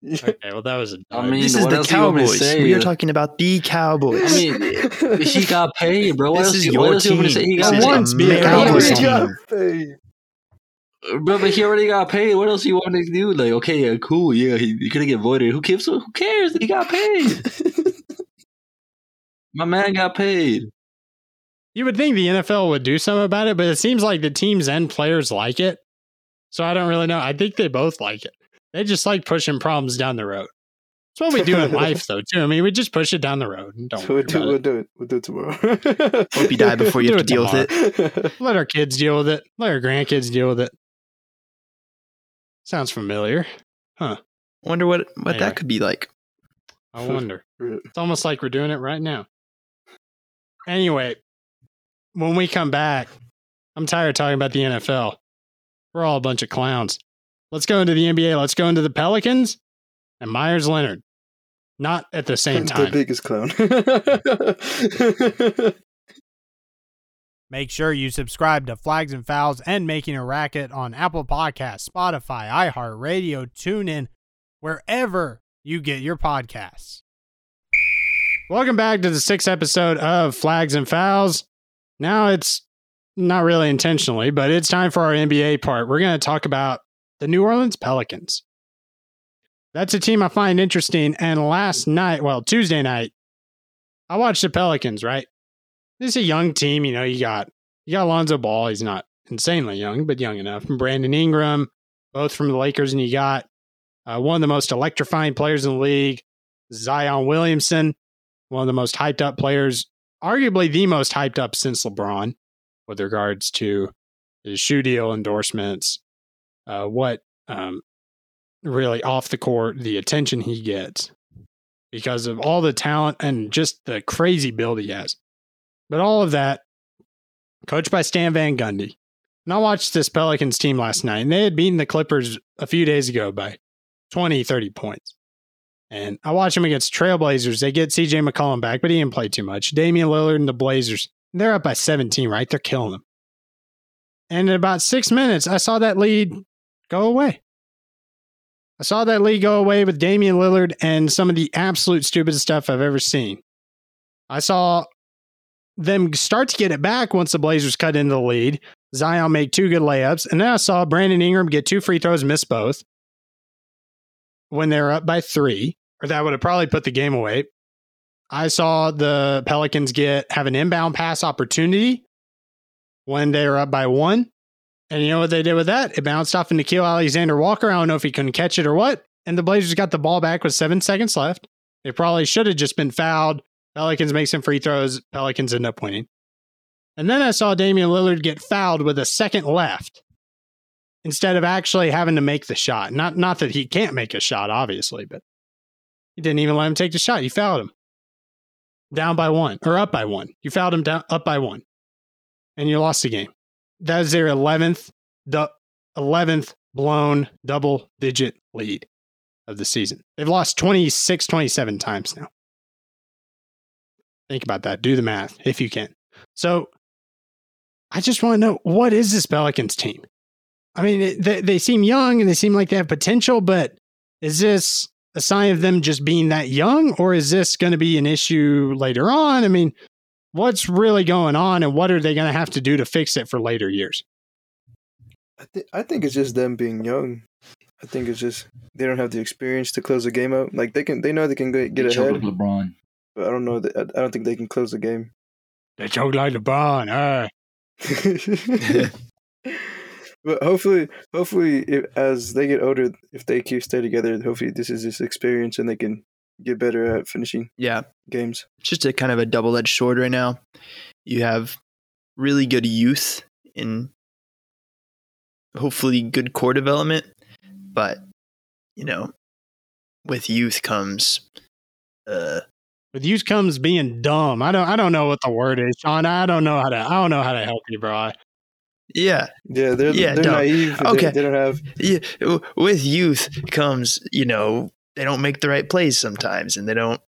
Okay, well that was a dud. I mean, This is the else do you want me to Cowboys. say? We are talking about the Cowboys. I mean, he got paid, bro. What This else? is what your else you want to say? team. He This got is paid. once be a America's Cowboys team. Bro, but he already got paid. What else do you want to do? Like, okay, yeah, cool, yeah, he, he could get voided. Who cares? Who cares? He got paid. My man got paid. You would think the NFL would do something about it, but it seems like the teams and players like it. So I don't really know. I think they both like it. They just like pushing problems down the road. It's what we do in life, though, too. I mean, we just push it down the road. And don't we'll worry do, about we'll it. do it. We'll do it tomorrow. Hope you die before you have to it deal with it. it. Let our kids deal with it. Let our grandkids deal with it. Sounds familiar. Huh? Wonder what what Anyway. that could be like. I wonder. It's almost like we're doing it right now. Anyway, when we come back, I'm tired of talking about the NFL. We're all a bunch of clowns. Let's go into the NBA. Let's go into the Pelicans and Meyers Leonard. Not at the same time. the biggest clown. Make sure you subscribe to Flags and Fouls and Making a Racket on Apple Podcasts, Spotify, iHeartRadio, TuneIn, wherever you get your podcasts. Welcome back to the sixth episode of Flags and Fouls. Now it's not really intentionally, but it's time for our NBA part. We're going to talk about the New Orleans Pelicans. That's a team I find interesting. And last night, well, Tuesday night, I watched the Pelicans, right? This is a young team. You know, you got you got Lonzo Ball. He's not insanely young, but young enough. And Brandon Ingram, both from the Lakers, and you got uh, one of the most electrifying players in the league, Zion Williamson, one of the most hyped up players, arguably the most hyped up since LeBron, with regards to his shoe deal endorsements, uh, what um, really off the court, the attention he gets because of all the talent and just the crazy build he has. But all of that, coached by Stan Van Gundy. And I watched this Pelicans team last night, and they had beaten the Clippers a few days ago by 20, 30 points. And I watched them against Trailblazers. They get CJ McCollum back, but he didn't play too much. Damian Lillard and the Blazers, they're up by 17, right? They're killing them. And in about six minutes, I saw that lead go away. I saw that league go away with Damian Lillard and some of the absolute stupidest stuff I've ever seen. I saw them start to get it back once the Blazers cut into the lead. Zion made two good layups, and then I saw Brandon Ingram get two free throws, miss both when they were up by three, or that would have probably put the game away. I saw the Pelicans get have an inbound pass opportunity when they were up by one. And you know what they did with that? It bounced off into Nickeil Alexander Walker. I don't know if he couldn't catch it or what. And the Blazers got the ball back with seven seconds left. They probably should have just been fouled. Pelicans make some free throws. Pelicans end up winning. And then I saw Damian Lillard get fouled with a second left instead of actually having to make the shot. Not not that he can't make a shot, obviously, but he didn't even let him take the shot. You fouled him. Down by one or up by one. You fouled him down up by one. And you lost the game. That is their 11th, the 11th blown double digit lead of the season. They've lost 26, 27 times now. Think about that. Do the math if you can. So I just want to know what is this Pelicans team? I mean, they, they seem young and they seem like they have potential, but is this a sign of them just being that young or is this going to be an issue later on? I mean, what's really going on and what are they going to have to do to fix it for later years? I, th- I think it's just them being young. I think it's just they don't have the experience to close the game out. Like they can, they know they can get, get They choke ahead, like LeBron. but I don't know. That, I I don't think they can close the game. They choke like LeBron. Uh, but hopefully, hopefully, if, as they get older, if they keep stay together, hopefully this is just experience and they can get better at finishing Yeah, games. it's just a kind of a double edged sword right now. You have really good youth in hopefully good core development, but you know, with youth comes uh with youth comes being dumb. I don't. I don't know what the word is, Sean. I don't know how to. I don't know how to help you, bro. yeah, Yeah, they're Yeah, they're dumb. naive. Okay. They, they don't have. yeah, with youth comes, you know, they don't make the right plays sometimes and they don't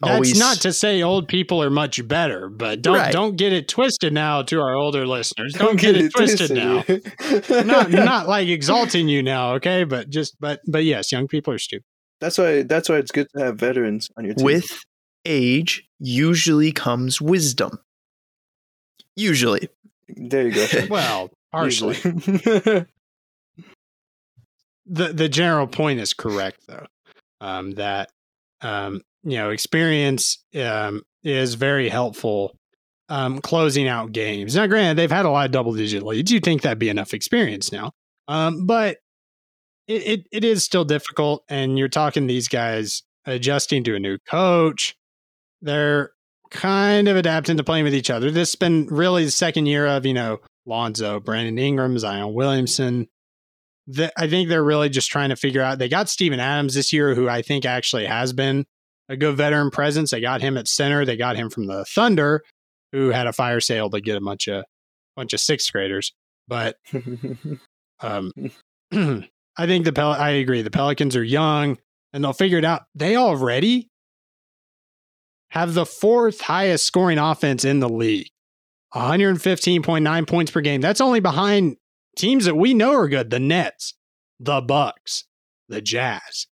That's always not to say old people are much better, but don't Right. don't get it twisted now to our older listeners. Don't, get, it twisted, now. now. not not like exalting you now, okay? But just but but yes, young people are stupid. That's why. That's why it's good to have veterans on your team. with age usually comes wisdom. Usually. there you go. Well, partially. The the general point is correct though. Um, that um, you know, experience um, is very helpful um, closing out games. Now, granted, they've had a lot of double digit leads. Do You'd think that'd be enough experience now, um, but it, it it is still difficult. And you're talking these guys adjusting to a new coach. They're kind of adapting to playing with each other. This has been really the second year of you know Lonzo, Brandon Ingram, Zion Williamson the, I think they're really just trying to figure out. They got Steven Adams this year, who I think actually has been a good veteran presence. They got him at center. They got him from the Thunder, who had a fire sale to get a bunch of bunch of sixth graders. But um, I think the Pel- I agree. The Pelicans are young, and they'll figure it out. They already have the fourth highest scoring offense in the league 115.9 points per game. That's only behind teams that we know are good, the Nets, the Bucks, the Jazz.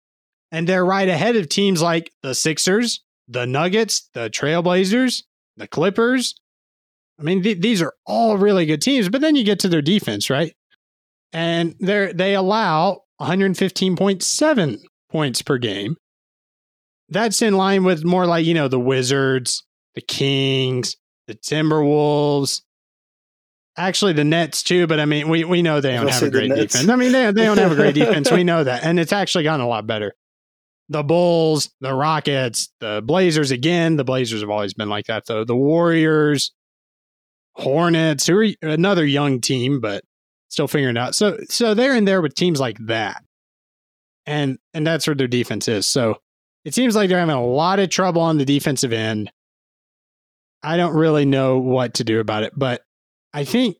And they're right ahead of teams like the Sixers, the Nuggets, the Trailblazers, the Clippers. I mean, th- these are all really good teams, but then you get to their defense, right? And they they allow 115.7 points per game. That's in line with more like, you know, the Wizards, the Kings, the Timberwolves, actually the Nets too. But I mean, we, we know they don't have a great defense. I mean, they, they don't have a great defense. We know that. And it's actually gotten a lot better. The Bulls, the Rockets, the Blazers again. The Blazers have always been like that, though. The Warriors, Hornets, who are another young team, but still figuring out. So so they're in there with teams like that. And and that's where their defense is. So it seems like they're having a lot of trouble on the defensive end. I don't really know what to do about it, but I think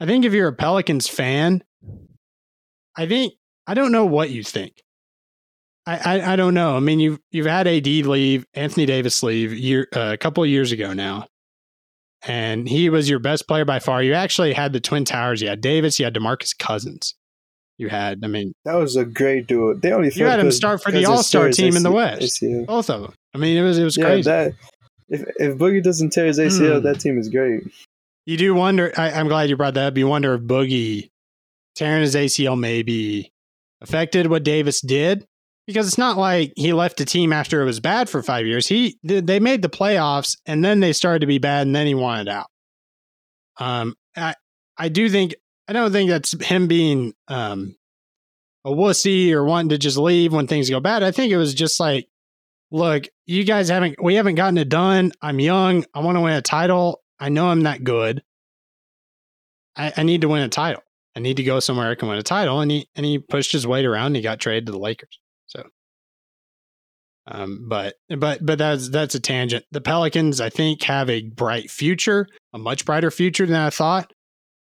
I think if you're a Pelicans fan, I think I don't know what you think. I, I, I don't know. I mean, you've you've had AD leave, Anthony Davis leave year, uh, a couple of years ago now, and he was your best player by far. You actually had the Twin Towers. You had Davis. You had Demarcus Cousins. You had, I mean, That was a great duo. They only You had him start for the All-Star team in the West. ACL. both of them. I mean, it was it was Yeah, crazy. that if if Boogie doesn't tear his ACL, Hmm. that team is great. You do wonder. I, I'm glad you brought that up. You wonder if Boogie tearing his ACL maybe affected what Davis did because it's not like he left the team after it was bad for five years. He they made the playoffs and then they started to be bad and then he wanted out. Um, I I do think I don't think that's him being um a wussy or wanting to just leave when things go bad. I think it was just like, look, you guys haven't we haven't gotten it done. I'm young. I want to win a title. I know I'm not good. I, I need to win a title. I need to go somewhere I can win a title. And he and he pushed his weight around and he got traded to the Lakers. So um, but but but that's that's a tangent. The Pelicans, I think, have a bright future, a much brighter future than I thought.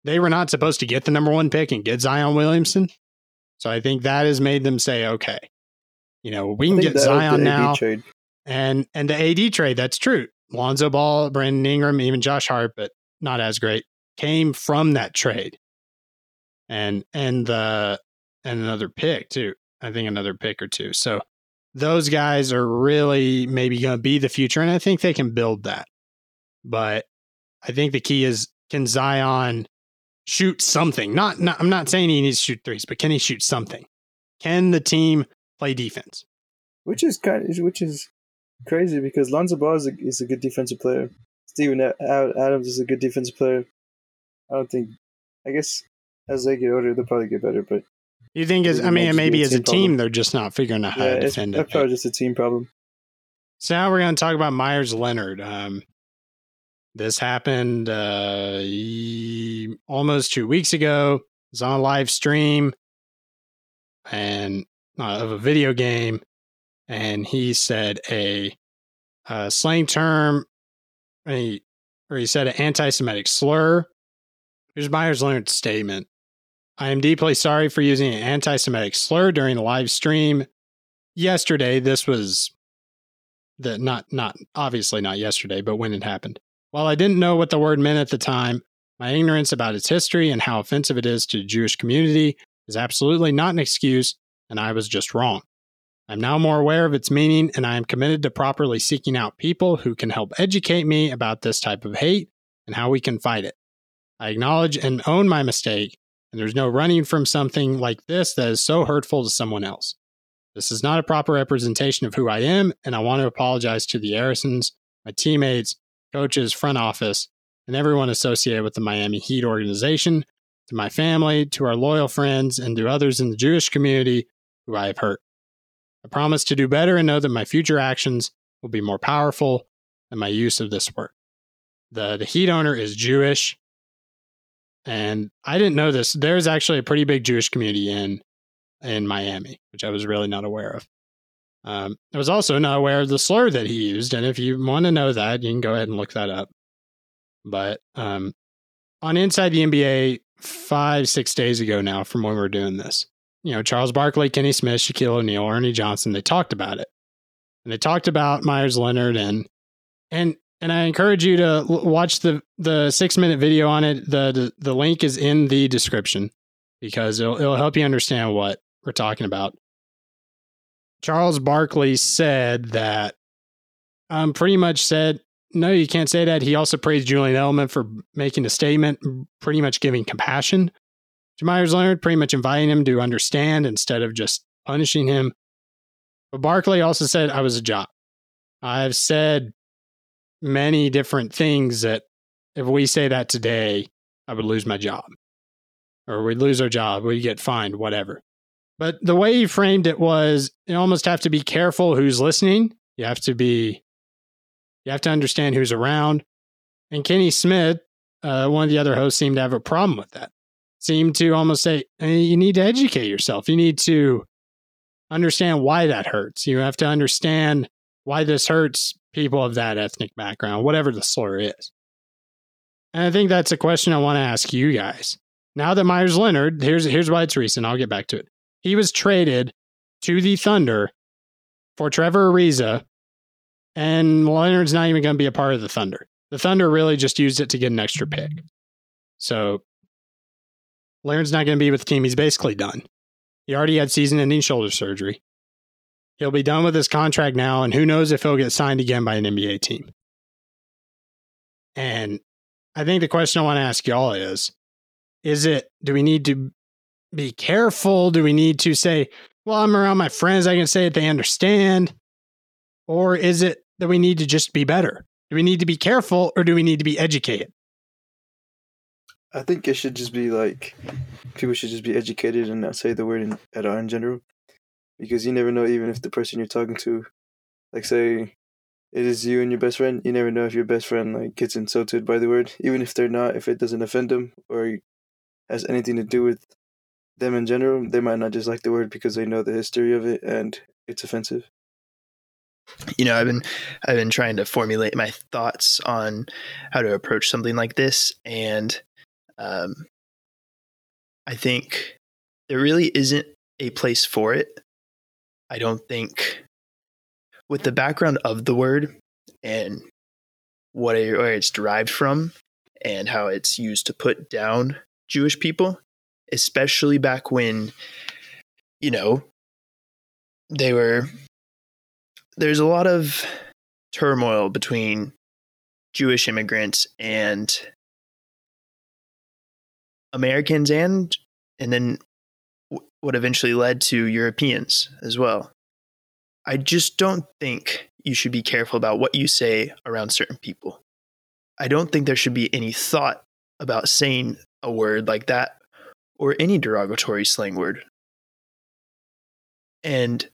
They were not supposed to get the number one pick and get Zion Williamson. So I think that has made them say, okay, you know, we can get that was the Zion now Trade. and and the AD trade, that's true. Lonzo Ball, Brandon Ingram, even Josh Hart, but not as great, came from that trade. And and the and another pick too. I think another pick or two. So those guys are really maybe going to be the future, and I think they can build that. But I think the key is can Zion shoot something? Not, not I'm not saying he needs to shoot threes, but can he shoot something? Can the team play defense? which is kind of, which is crazy because Lonzo Ball is a, is a good defensive player. Steven Adams is a good defensive player. I don't think. I guess as they get older, they'll probably get better. But You think as I mean maybe as a team problem. they're just not figuring out how yeah, to it's defend that's it. probably just a team problem. So now we're going to talk about Meyers Leonard. Um, this happened uh, almost two weeks ago. It was on a live stream and uh, of a video game, and he said a, uh slang term, a, or he said an anti-Semitic slur. Here's Meyers Leonard's statement. I am deeply sorry for using an anti Semitic slur during the live stream. Yesterday, this was the not not obviously not yesterday, but when it happened. While I didn't know what the word meant at the time, my ignorance about its history and how offensive it is to the Jewish community is absolutely not an excuse, and I was just wrong. I'm now more aware of its meaning, and I am committed to properly seeking out people who can help educate me about this type of hate and how we can fight it. I acknowledge and own my mistake, and there's no running from something like this that is so hurtful to someone else. This is not a proper representation of who I am, and I want to apologize to the Arisons, my teammates, coaches, front office, and everyone associated with the Miami Heat organization, to my family, to our loyal friends, and to others in the Jewish community who I have hurt. I promise to do better and know that my future actions will be more powerful than my use of this word. The, the Heat owner is Jewish, and I didn't know this. There's actually a pretty big Jewish community in in Miami, which I was really not aware of. Um, I was also not aware of the slur that he used, and if you want to know that, you can go ahead and look that up. But um, on Inside the NBA, five six days ago now, from when we're doing this, you know, Charles Barkley, Kenny Smith, Shaquille O'Neal, Ernie Johnson, they talked about it, and they talked about Meyers Leonard, and and and I encourage you to l- watch the the six minute video on it. The, the the link is in the description because it'll it'll help you understand what we're talking about. Charles Barkley said that um pretty much said no, you can't say that. He also praised Julian Edelman for making a statement, pretty much giving compassion Meyers Leonard, pretty much inviting him to understand instead of just punishing him. But Barkley also said, I was a job. I've said many different things that if we say that today, I would lose my job or we'd lose our job, we'd get fined, whatever. But the way he framed it was you almost have to be careful who's listening. You have to be, you have to understand who's around. And Kenny Smith, uh, one of the other hosts, seemed to have a problem with that. Seemed to almost say, you need to educate yourself. You need to understand why that hurts. You have to understand why this hurts people of that ethnic background, whatever the slur is. And I think that's a question I want to ask you guys. Now that Meyers Leonard, here's here's why it's recent. I'll get back to it. He was traded to the Thunder for Trevor Ariza, and Leonard's not even going to be a part of the Thunder. The Thunder really just used it to get an extra pick. So Leonard's not going to be with the team. He's basically done. He already had season-ending shoulder surgery. He'll be done with his contract now, and who knows if he'll get signed again by an NBA team. And I think the question I want to ask y'all is is it do we need to be careful? Do we need to say, well, I'm around my friends, I can say it, they understand? Or is it that we need to just be better? Do we need to be careful or do we need to be educated? I think it should just be like people should just be educated and not say the word in, at all in general, because you never know even if the person you're talking to, like say, it is you and your best friend. You never know if your best friend like gets insulted by the word, even if they're not. If it doesn't offend them or has anything to do with them in general, they might not just like the word because they know the history of it and it's offensive. you know i've been i've been trying to formulate my thoughts on how to approach something like this and um i think there really isn't a place for it. I don't think with the background of the word and what it, where it's derived from and how it's used to put down jewish people especially back when you know they were there's a lot of turmoil between Jewish immigrants and Americans and and then what eventually led to Europeans as well. I just don't think you should be careful about what you say around certain people. I don't think there should be any thought about saying a word like that or any derogatory slang word. And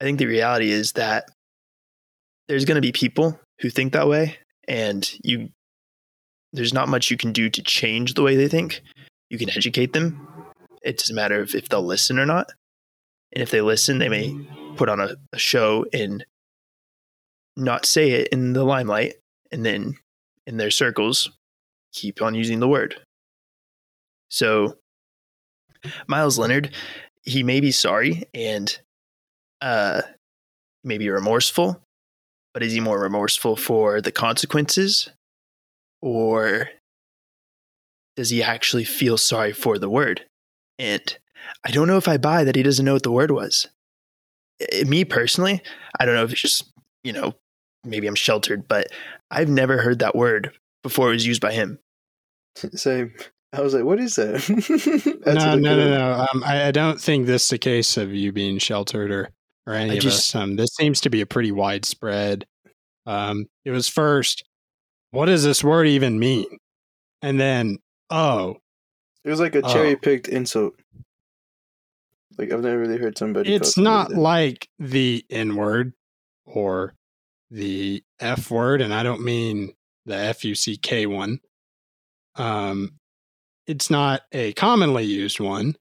I think the reality is that there's going to be people who think that way and you there's not much you can do to change the way they think. You can educate them. It doesn't matter if, if they'll listen or not. And if they listen, they may put on a, a show and not say it in the limelight and then in their circles keep on using the word. So Meyers Leonard, he may be sorry and uh maybe remorseful, but is he more remorseful for the consequences or does he actually feel sorry for the word? And I don't know if I buy that he doesn't know what the word was. I- me personally, I don't know if it's just, you know, maybe I'm sheltered, but I've never heard that word before it was used by him. Same. I was like, what is that? No, That's no, no, no. Um, I, I don't think this is the case of you being sheltered or, or any I of just- us. Um, this seems to be a pretty widespread. Um, it was first, what does this word even mean? And then, oh, It was like a Oh. cherry picked insult. Like I've never really heard somebody. it's not like the N word or the F word, and I don't mean the F U C K one. Um, it's not a commonly used one.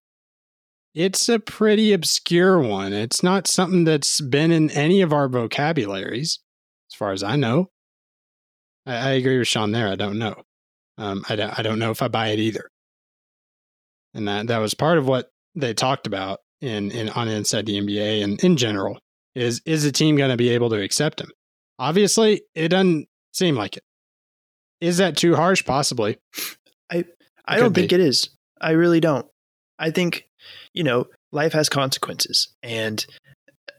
It's a pretty obscure one. It's not something that's been in any of our vocabularies, as far as I know. I, I agree with Sean there. I don't know. Um, I, don't, I don't know if I buy it either. And that, that was part of what they talked about in, in on inside the NBA and in general is is the team going to be able to accept him? Obviously, it doesn't seem like it. Is that too harsh? Possibly. I It don't could think it is. I really don't. I think, you know, life has consequences. And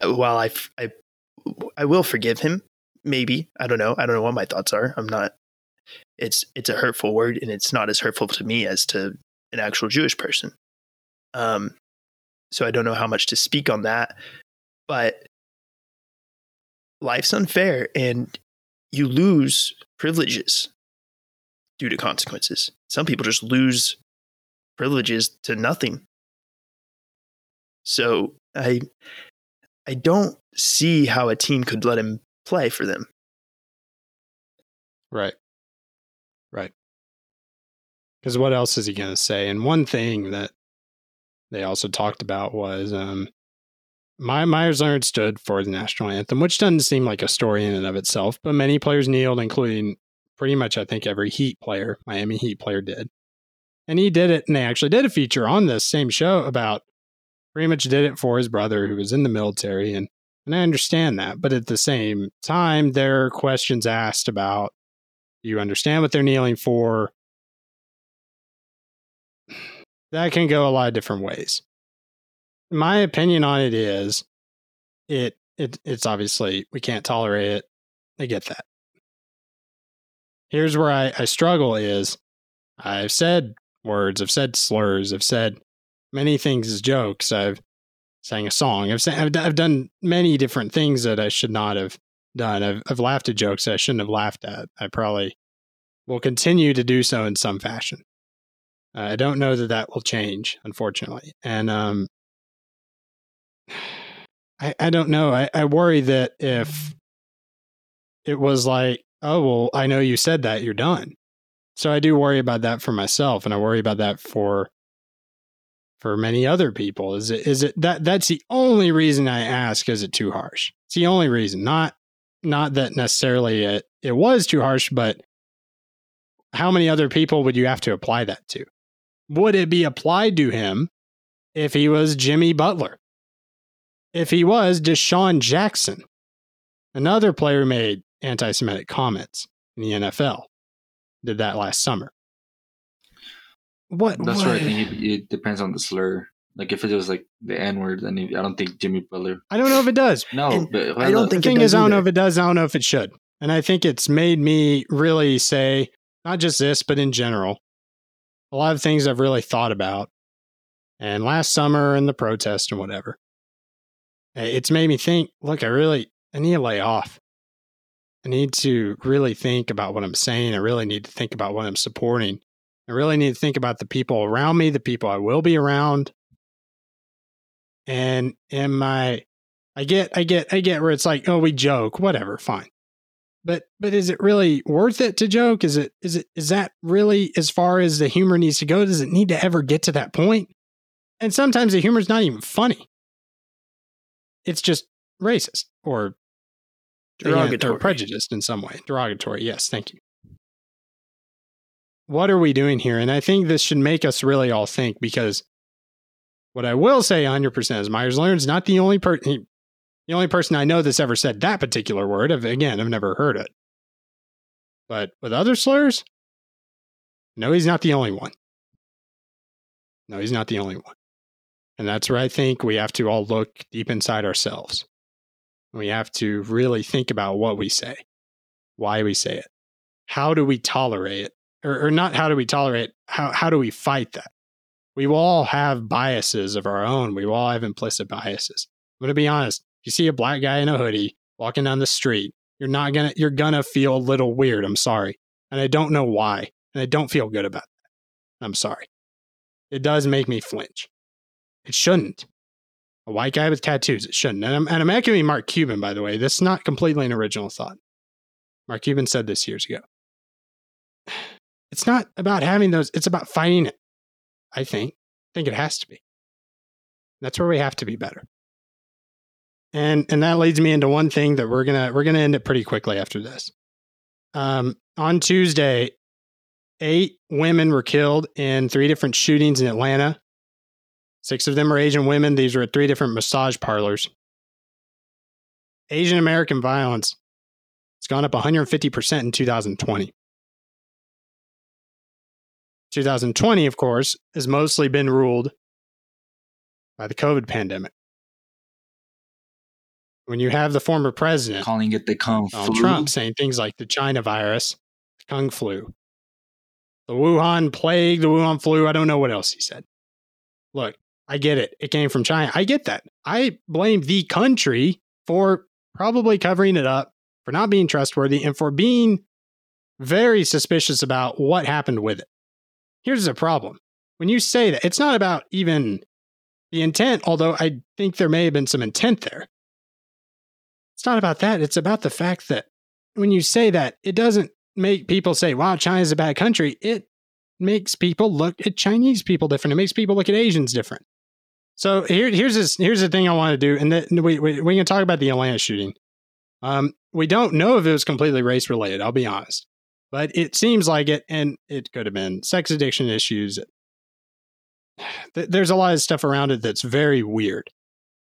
uh, while I will forgive him, maybe. I don't know. I don't know what my thoughts are. I'm not, it's, it's a hurtful word and it's not as hurtful to me as to an actual Jewish person. Um, so I don't know how much to speak on that, but life's unfair and you lose privileges due to consequences. Some people just lose privileges to nothing. So I I don't see how a team could let him play for them. Right. Right. Because what else is he going to say? And one thing that they also talked about was um, my Meyers Leonard stood for the national anthem, which doesn't seem like a story in and of itself, but many players kneeled, including pretty much, I think, every Heat player, Miami Heat player did. And he did it, and they actually did a feature on this same show about pretty much did it for his brother who was in the military. And, and I understand that. But at the same time, there are questions asked about you understand what they're kneeling for? That can go a lot of different ways. My opinion on it is it it it's obviously we can't tolerate it. I get that. Here's where I, I struggle is I've said words, I've said slurs, I've said many things as jokes. I've sang a song. I've, sang, I've, I've done many different things that I should not have done. I've, I've laughed at jokes I shouldn't have laughed at. I probably will continue to do so in some fashion. Uh, I don't know that that will change, unfortunately. And um, I, I don't know. I, I worry that if it was like, oh, well, I know you said that, you're done. So I do worry about that for myself, and I worry about that for for many other people. Is it is it that that's the only reason I ask? Is it too harsh? It's the only reason. Not not that necessarily it, it was too harsh, but how many other people would you have to apply that to? Would it be applied to him if he was Jimmy Butler? If he was DeSean Jackson, another player made anti Semitic comments in the NFL, did that last summer. What? That's what? where I think it, it depends on the slur. Like if it was like the N word, then it- I don't think Jimmy Butler. I don't know if it does. No, And but I don't The think The thing does is, I don't know if it does. I don't know if it should. And I think it's made me really say, not just this, but in general, a lot of things I've really thought about. And last summer and the protest and whatever, eh, it's made me think. Look, I really, I need to lay off. I need to really think about what I'm saying. I really need to think about what I'm supporting. I really need to think about the people around me, the people I will be around. And am I I get, I get, I get where it's like, oh, we joke, whatever, fine. But, but is it really worth it to joke? Is it, is it, is that really as far as the humor needs to go? Does it need to ever get to that point? And sometimes the humor's not even funny. It's just racist or Derogatory. or prejudiced in some way. Derogatory. Yes, thank you. What are we doing here? And I think this should make us really all think because what I will say 100% is Meyers Leonard's not the only person. The only person I know that's ever said that particular word. I've, again, I've never heard it. But with other slurs, no, he's not the only one. No, he's not the only one. And that's where I think we have to all look deep inside ourselves. We have to really think about what we say, why we say it, how do we tolerate it, or, or not how do we tolerate how, how do we fight that? We all have biases of our own. We all have implicit biases. I'm going to be honest. If you see a black guy in a hoodie walking down the street, you're not going to, you're going to feel a little weird. I'm sorry. And I don't know why. And I don't feel good about that. I'm sorry. It does make me flinch. It shouldn't. A white guy with tattoos, it shouldn't. And I'm, and I'm echoing Mark Cuban, by the way. This is not completely an original thought. Mark Cuban said this years ago. It's not about having those, it's about fighting it. I think. I think it has to be. That's where we have to be better. And and that leads me into one thing that we're gonna we're gonna end it pretty quickly after this. Um, on Tuesday, eight women were killed in three different shootings in Atlanta. Six of them are Asian women. These were at three different massage parlors. Asian American violence It's gone up 150% in 2020. 2020, of course, has mostly been ruled by the COVID pandemic. When you have the former president, Calling it the kung Donald flu. Trump saying things like the China virus, the Kung flu, the Wuhan plague, the Wuhan flu. I don't know what else he said. Look, I get it. It came from China. I get that. I blame the country for probably covering it up, for not being trustworthy, and for being very suspicious about what happened with it. Here's the problem. When you say that, it's not about even the intent, although I think there may have been some intent there. It's not about that. It's about the fact that when you say that, it doesn't make people say, wow, China's a bad country. It makes people look at Chinese people different. It makes people look at Asians different. So here, here's this, here's the thing I want to do, and that we, we we can talk about the Atlanta shooting. Um, we don't know if it was completely race related. I'll be honest, but it seems like it, and it could have been sex addiction issues. There's a lot of stuff around it that's very weird,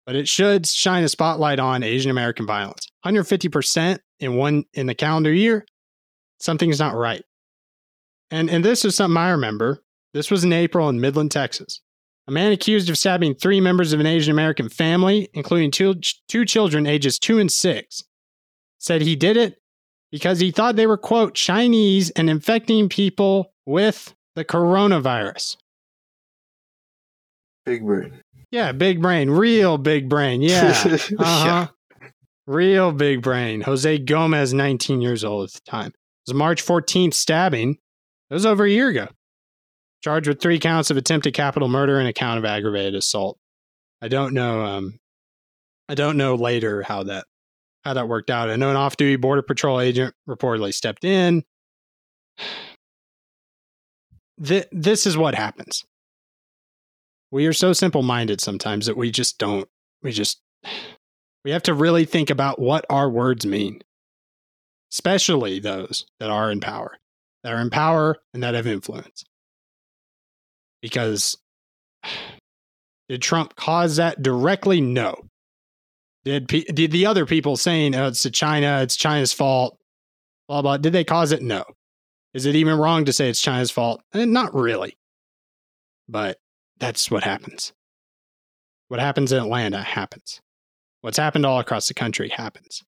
but it should shine a spotlight on Asian American violence. 150 percent in one in the calendar year. Something's not right. And and this is something I remember. This was in April in Midland, Texas. A man accused of stabbing three members of an Asian American family, including two, two children ages two and six, said he did it because he thought they were, quote, Chinese and infecting people with the coronavirus. Big brain. Yeah, big brain, real big brain. Yeah. Uh-huh. Yeah. Real big brain. Jose Gomez, 19 years old at the time. It was a March 14th stabbing. It was over a year ago. Charged with three counts of attempted capital murder and a count of aggravated assault. I don't know. Um, I don't know later how that how that worked out. I know an off-duty border patrol agent reportedly stepped in. Th- this is what happens. We are so simple-minded sometimes that we just don't. We just we have to really think about what our words mean, especially those that are in power, that are in power and that have influence. Because did Trump cause that directly? No. Did, did the other people saying oh, it's China, it's China's fault, blah, blah, did they cause it? No. Is it even wrong to say it's China's fault? Eh, not really. But that's what happens. What happens in Atlanta happens. What's happened all across the country happens.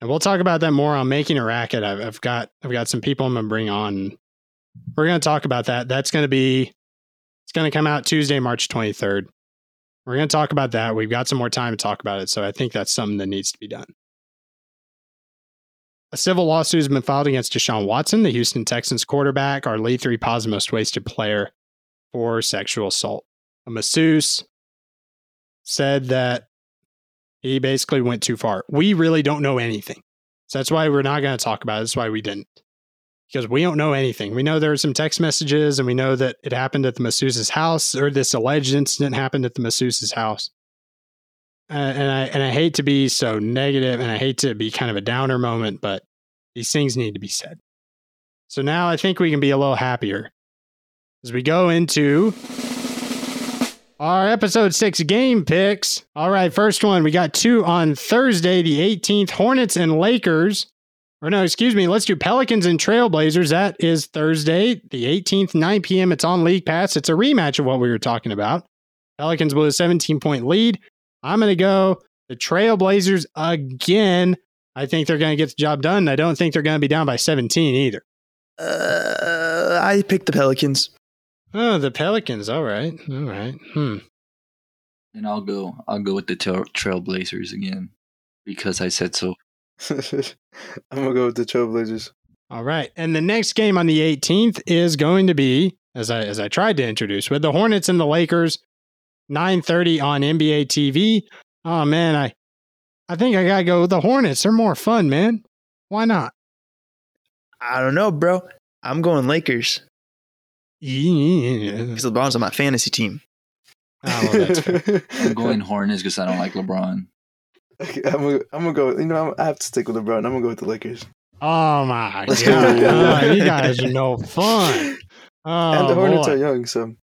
And we'll talk about that more on making a racket. I've, I've got I've got some people I'm gonna bring on. We're gonna talk about that. That's gonna be it's gonna come out Tuesday, March 23rd. We're gonna talk about that. We've got some more time to talk about it, so I think that's something that needs to be done. A civil lawsuit has been filed against Deshaun Watson, the Houston Texans quarterback, our lead three positive most wasted player for sexual assault. A masseuse said that he basically went too far. We really don't know anything. So that's why we're not going to talk about it. That's why we didn't. Because we don't know anything. We know there were some text messages and we know that it happened at the masseuse's house or this alleged incident happened at the masseuse's house. Uh, and I and I hate to be so negative and I hate to be kind of a downer moment, but these things need to be said. So now I think we can be a little happier as we go into our episode six game picks. All right, first one. We got two on Thursday, the 18th Hornets and Lakers. Or no, excuse me. Let's do Pelicans and Trailblazers. That is Thursday, the 18th, 9 p.m. It's on League Pass. It's a rematch of what we were talking about. Pelicans with a 17 point lead. I'm going to go the Trailblazers again. I think they're going to get the job done. I don't think they're going to be down by 17 either. Uh, I picked the Pelicans. Oh, the Pelicans. All right. All right. Hmm. And I'll go. I'll go with the trail, Trailblazers again because I said so. I'm gonna go with the Trailblazers. All right. And the next game on the 18th is going to be, as I as I tried to introduce, with the Hornets and the Lakers, 9:30 on NBA TV. Oh man, I I think I gotta go with the Hornets. They're more fun, man. Why not? I don't know, bro. I'm going Lakers Yeah. because LeBron's on my fantasy team. Oh, well, that's fair. I'm going Hornets because I don't like LeBron. Okay, I'm gonna, I'm gonna go. You know, I'm, I have to stick with LeBron. I'm gonna go with the Lakers. Oh my god. go. Oh, you guys are no fun. Oh, and the oh, Hornets boy. are young, so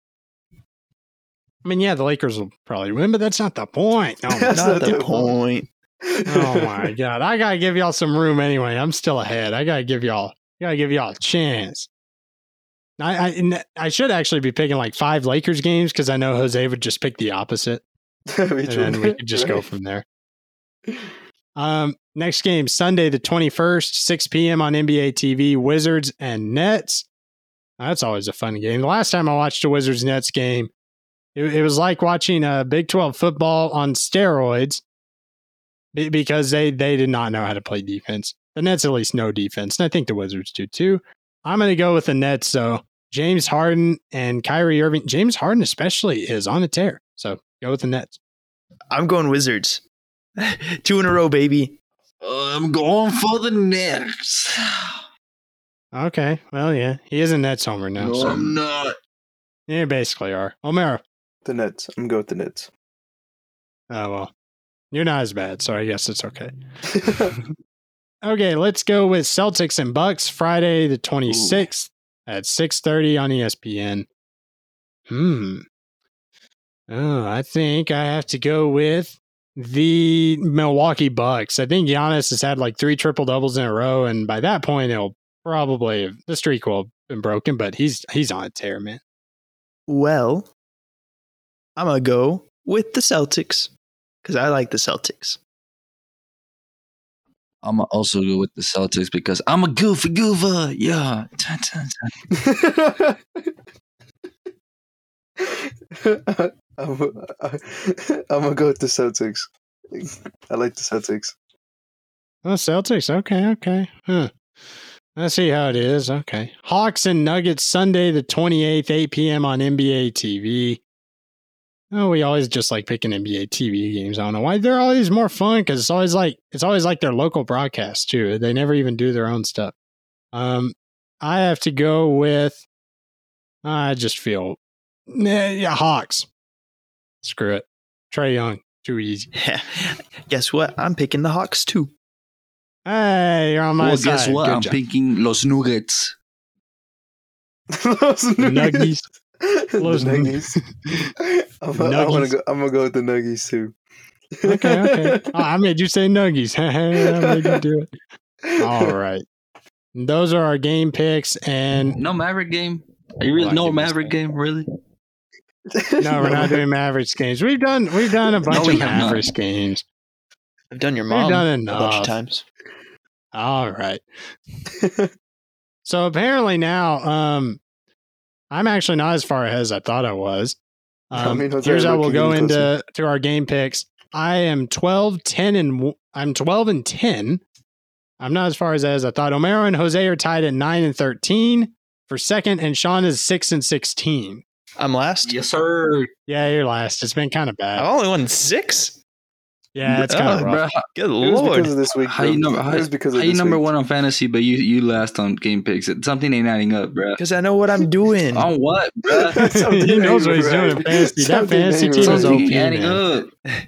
I mean, yeah, the Lakers will probably win, but that's not the point. Oh no, That's Not not the the point. Oh my god! I gotta give y'all some room anyway. I'm still ahead. I gotta give y'all. Gotta give y'all a chance. I I, I should actually be picking like five Lakers games because I know Jose would just pick the opposite, and then we could just go from there. Um, next game Sunday the 21st, 6 p.m. on NBA TV. Wizards and Nets. That's always a fun game. The last time I watched a Wizards Nets game, it, it was like watching a Big 12 football on steroids because they they did not know how to play defense. The Nets at least know defense, and I think the Wizards do too. I'm going to go with the Nets. So James Harden and Kyrie Irving. James Harden especially is on a tear. So go with the Nets. I'm going Wizards. Two in a row, baby. I'm going for the Nets. Okay. Well, yeah, he is a Nets homer now. No, so I'm not. you basically are. Omero. the Nets. I'm going with the Nets. Oh well, you're not as bad, so I guess it's okay. Okay, let's go with Celtics and Bucks Friday the 26th at 6:30 on ESPN. Hmm. Oh, I think I have to go with the Milwaukee Bucks. I think Giannis has had like three triple doubles in a row, and by that point, it'll probably the streak will have been broken. But he's he's on a tear, man. Well, I'm gonna go with the Celtics because I like the Celtics. I'm gonna also go with the Celtics because I'm a goofy goofer. Yeah. I'm, I'm gonna go with the Celtics. I like the Celtics. Oh, Celtics. Okay, okay. Huh. Let's see how it is. Okay. Hawks and Nuggets Sunday the 28th, 8 p.m. on NBA TV. Oh, we always just like picking NBA TV games. I don't know why they're always more fun because it's always like it's always like their local broadcast too. They never even do their own stuff. Um, I have to go with. I just feel, yeah, Hawks. Screw it, Trae Young, too easy. Yeah. Guess what? I'm picking the Hawks too. Hey, you're on my side. well, side. guess what? Good I'm job. picking Los Nuggets. Los Nuggies. the Los Nuggies. I'm, I'm gonna go. I'm gonna go with the Nuggies too. okay, okay. Oh, I made you say nuggies. I made you do it. All right. Those are our game picks, and No Maverick game. Are you really Well, I no Maverick game? Really? no, we're not doing Mavericks games. We've done we've done a bunch we of have not. Games. I've done your mom We've done a bunch enough. of times. All right. So apparently now, um, I'm actually not as far ahead as I thought I was. I Um, mean, here's how we'll go into to our game picks. I am 12, 10, and I'm 12 and 10. I'm not as far as as I thought. Omero and Jose are tied at 9 and 13 for second, and Sean is 6 and 16. I'm last. Yes, sir. Yeah, you're last. It's been kind of bad. I bad. only won six. Yeah, it's Oh, kind of rough. Bruh, Good It was lord. because of this week. how you number? How, it was because of how you number week. one on fantasy, but you you last on game picks? It- Something ain't adding up, bruh. Because I know what I'm doing. On what, bruh? He knows what he's right. doing in fantasy. That fantasy team is right. Something OP, adding man. up.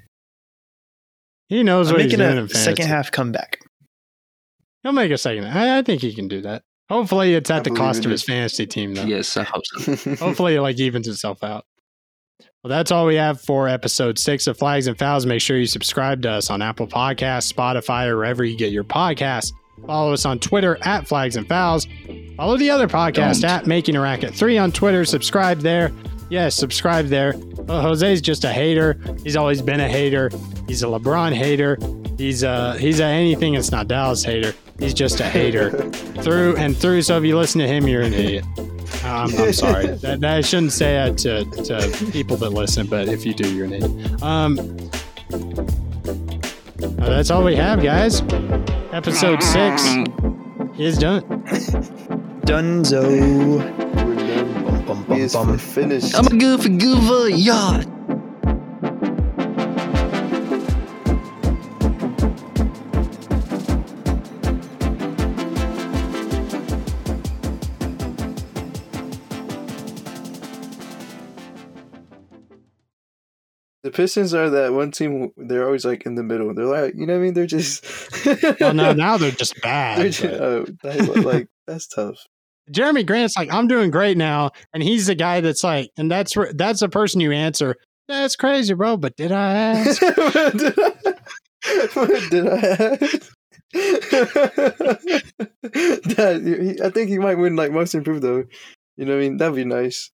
He knows I'm what he's making doing in a second half comeback. He'll make a second. I, I think he can do that. Hopefully, it's I at the cost of you. his fantasy team, though. Yes, I hope so. Hopefully, it like evens itself out. Well, that's all we have for episode six of Flags and Fouls. Make sure you subscribe to us on Apple Podcasts, Spotify, or wherever you get your podcasts. Follow us on Twitter at Flags and Fouls. Follow the other podcast Don't. at Making a Racket 3 on Twitter. Subscribe there. Yes, subscribe there. Well, Jose's just a hater. He's always been a hater. He's a LeBron hater. He's a he's a anything that's not Dallas hater. He's just a hater through and through. So if you listen to him, you're an idiot. Um, I'm sorry. That, that I shouldn't say that to, to people that listen, but if you do, you're an idiot. Um, uh, that's all we have, guys. Episode six is done. Dunzo. Is bum. finished. I'm a goofy goofer, yeah. The Pistons are that one team. They're always like in the middle. They're like, you know what I mean? They're just. Well, no, now they're just They're bad. just, but- oh, that's like that's tough. Jerami Grant's like, I'm doing great now, and he's the guy that's like, and that's where- that's the person you answer. That's crazy, bro. But did I ask? what did I ask? He- I think he might win like most improved though. You know what I mean? That'd be nice.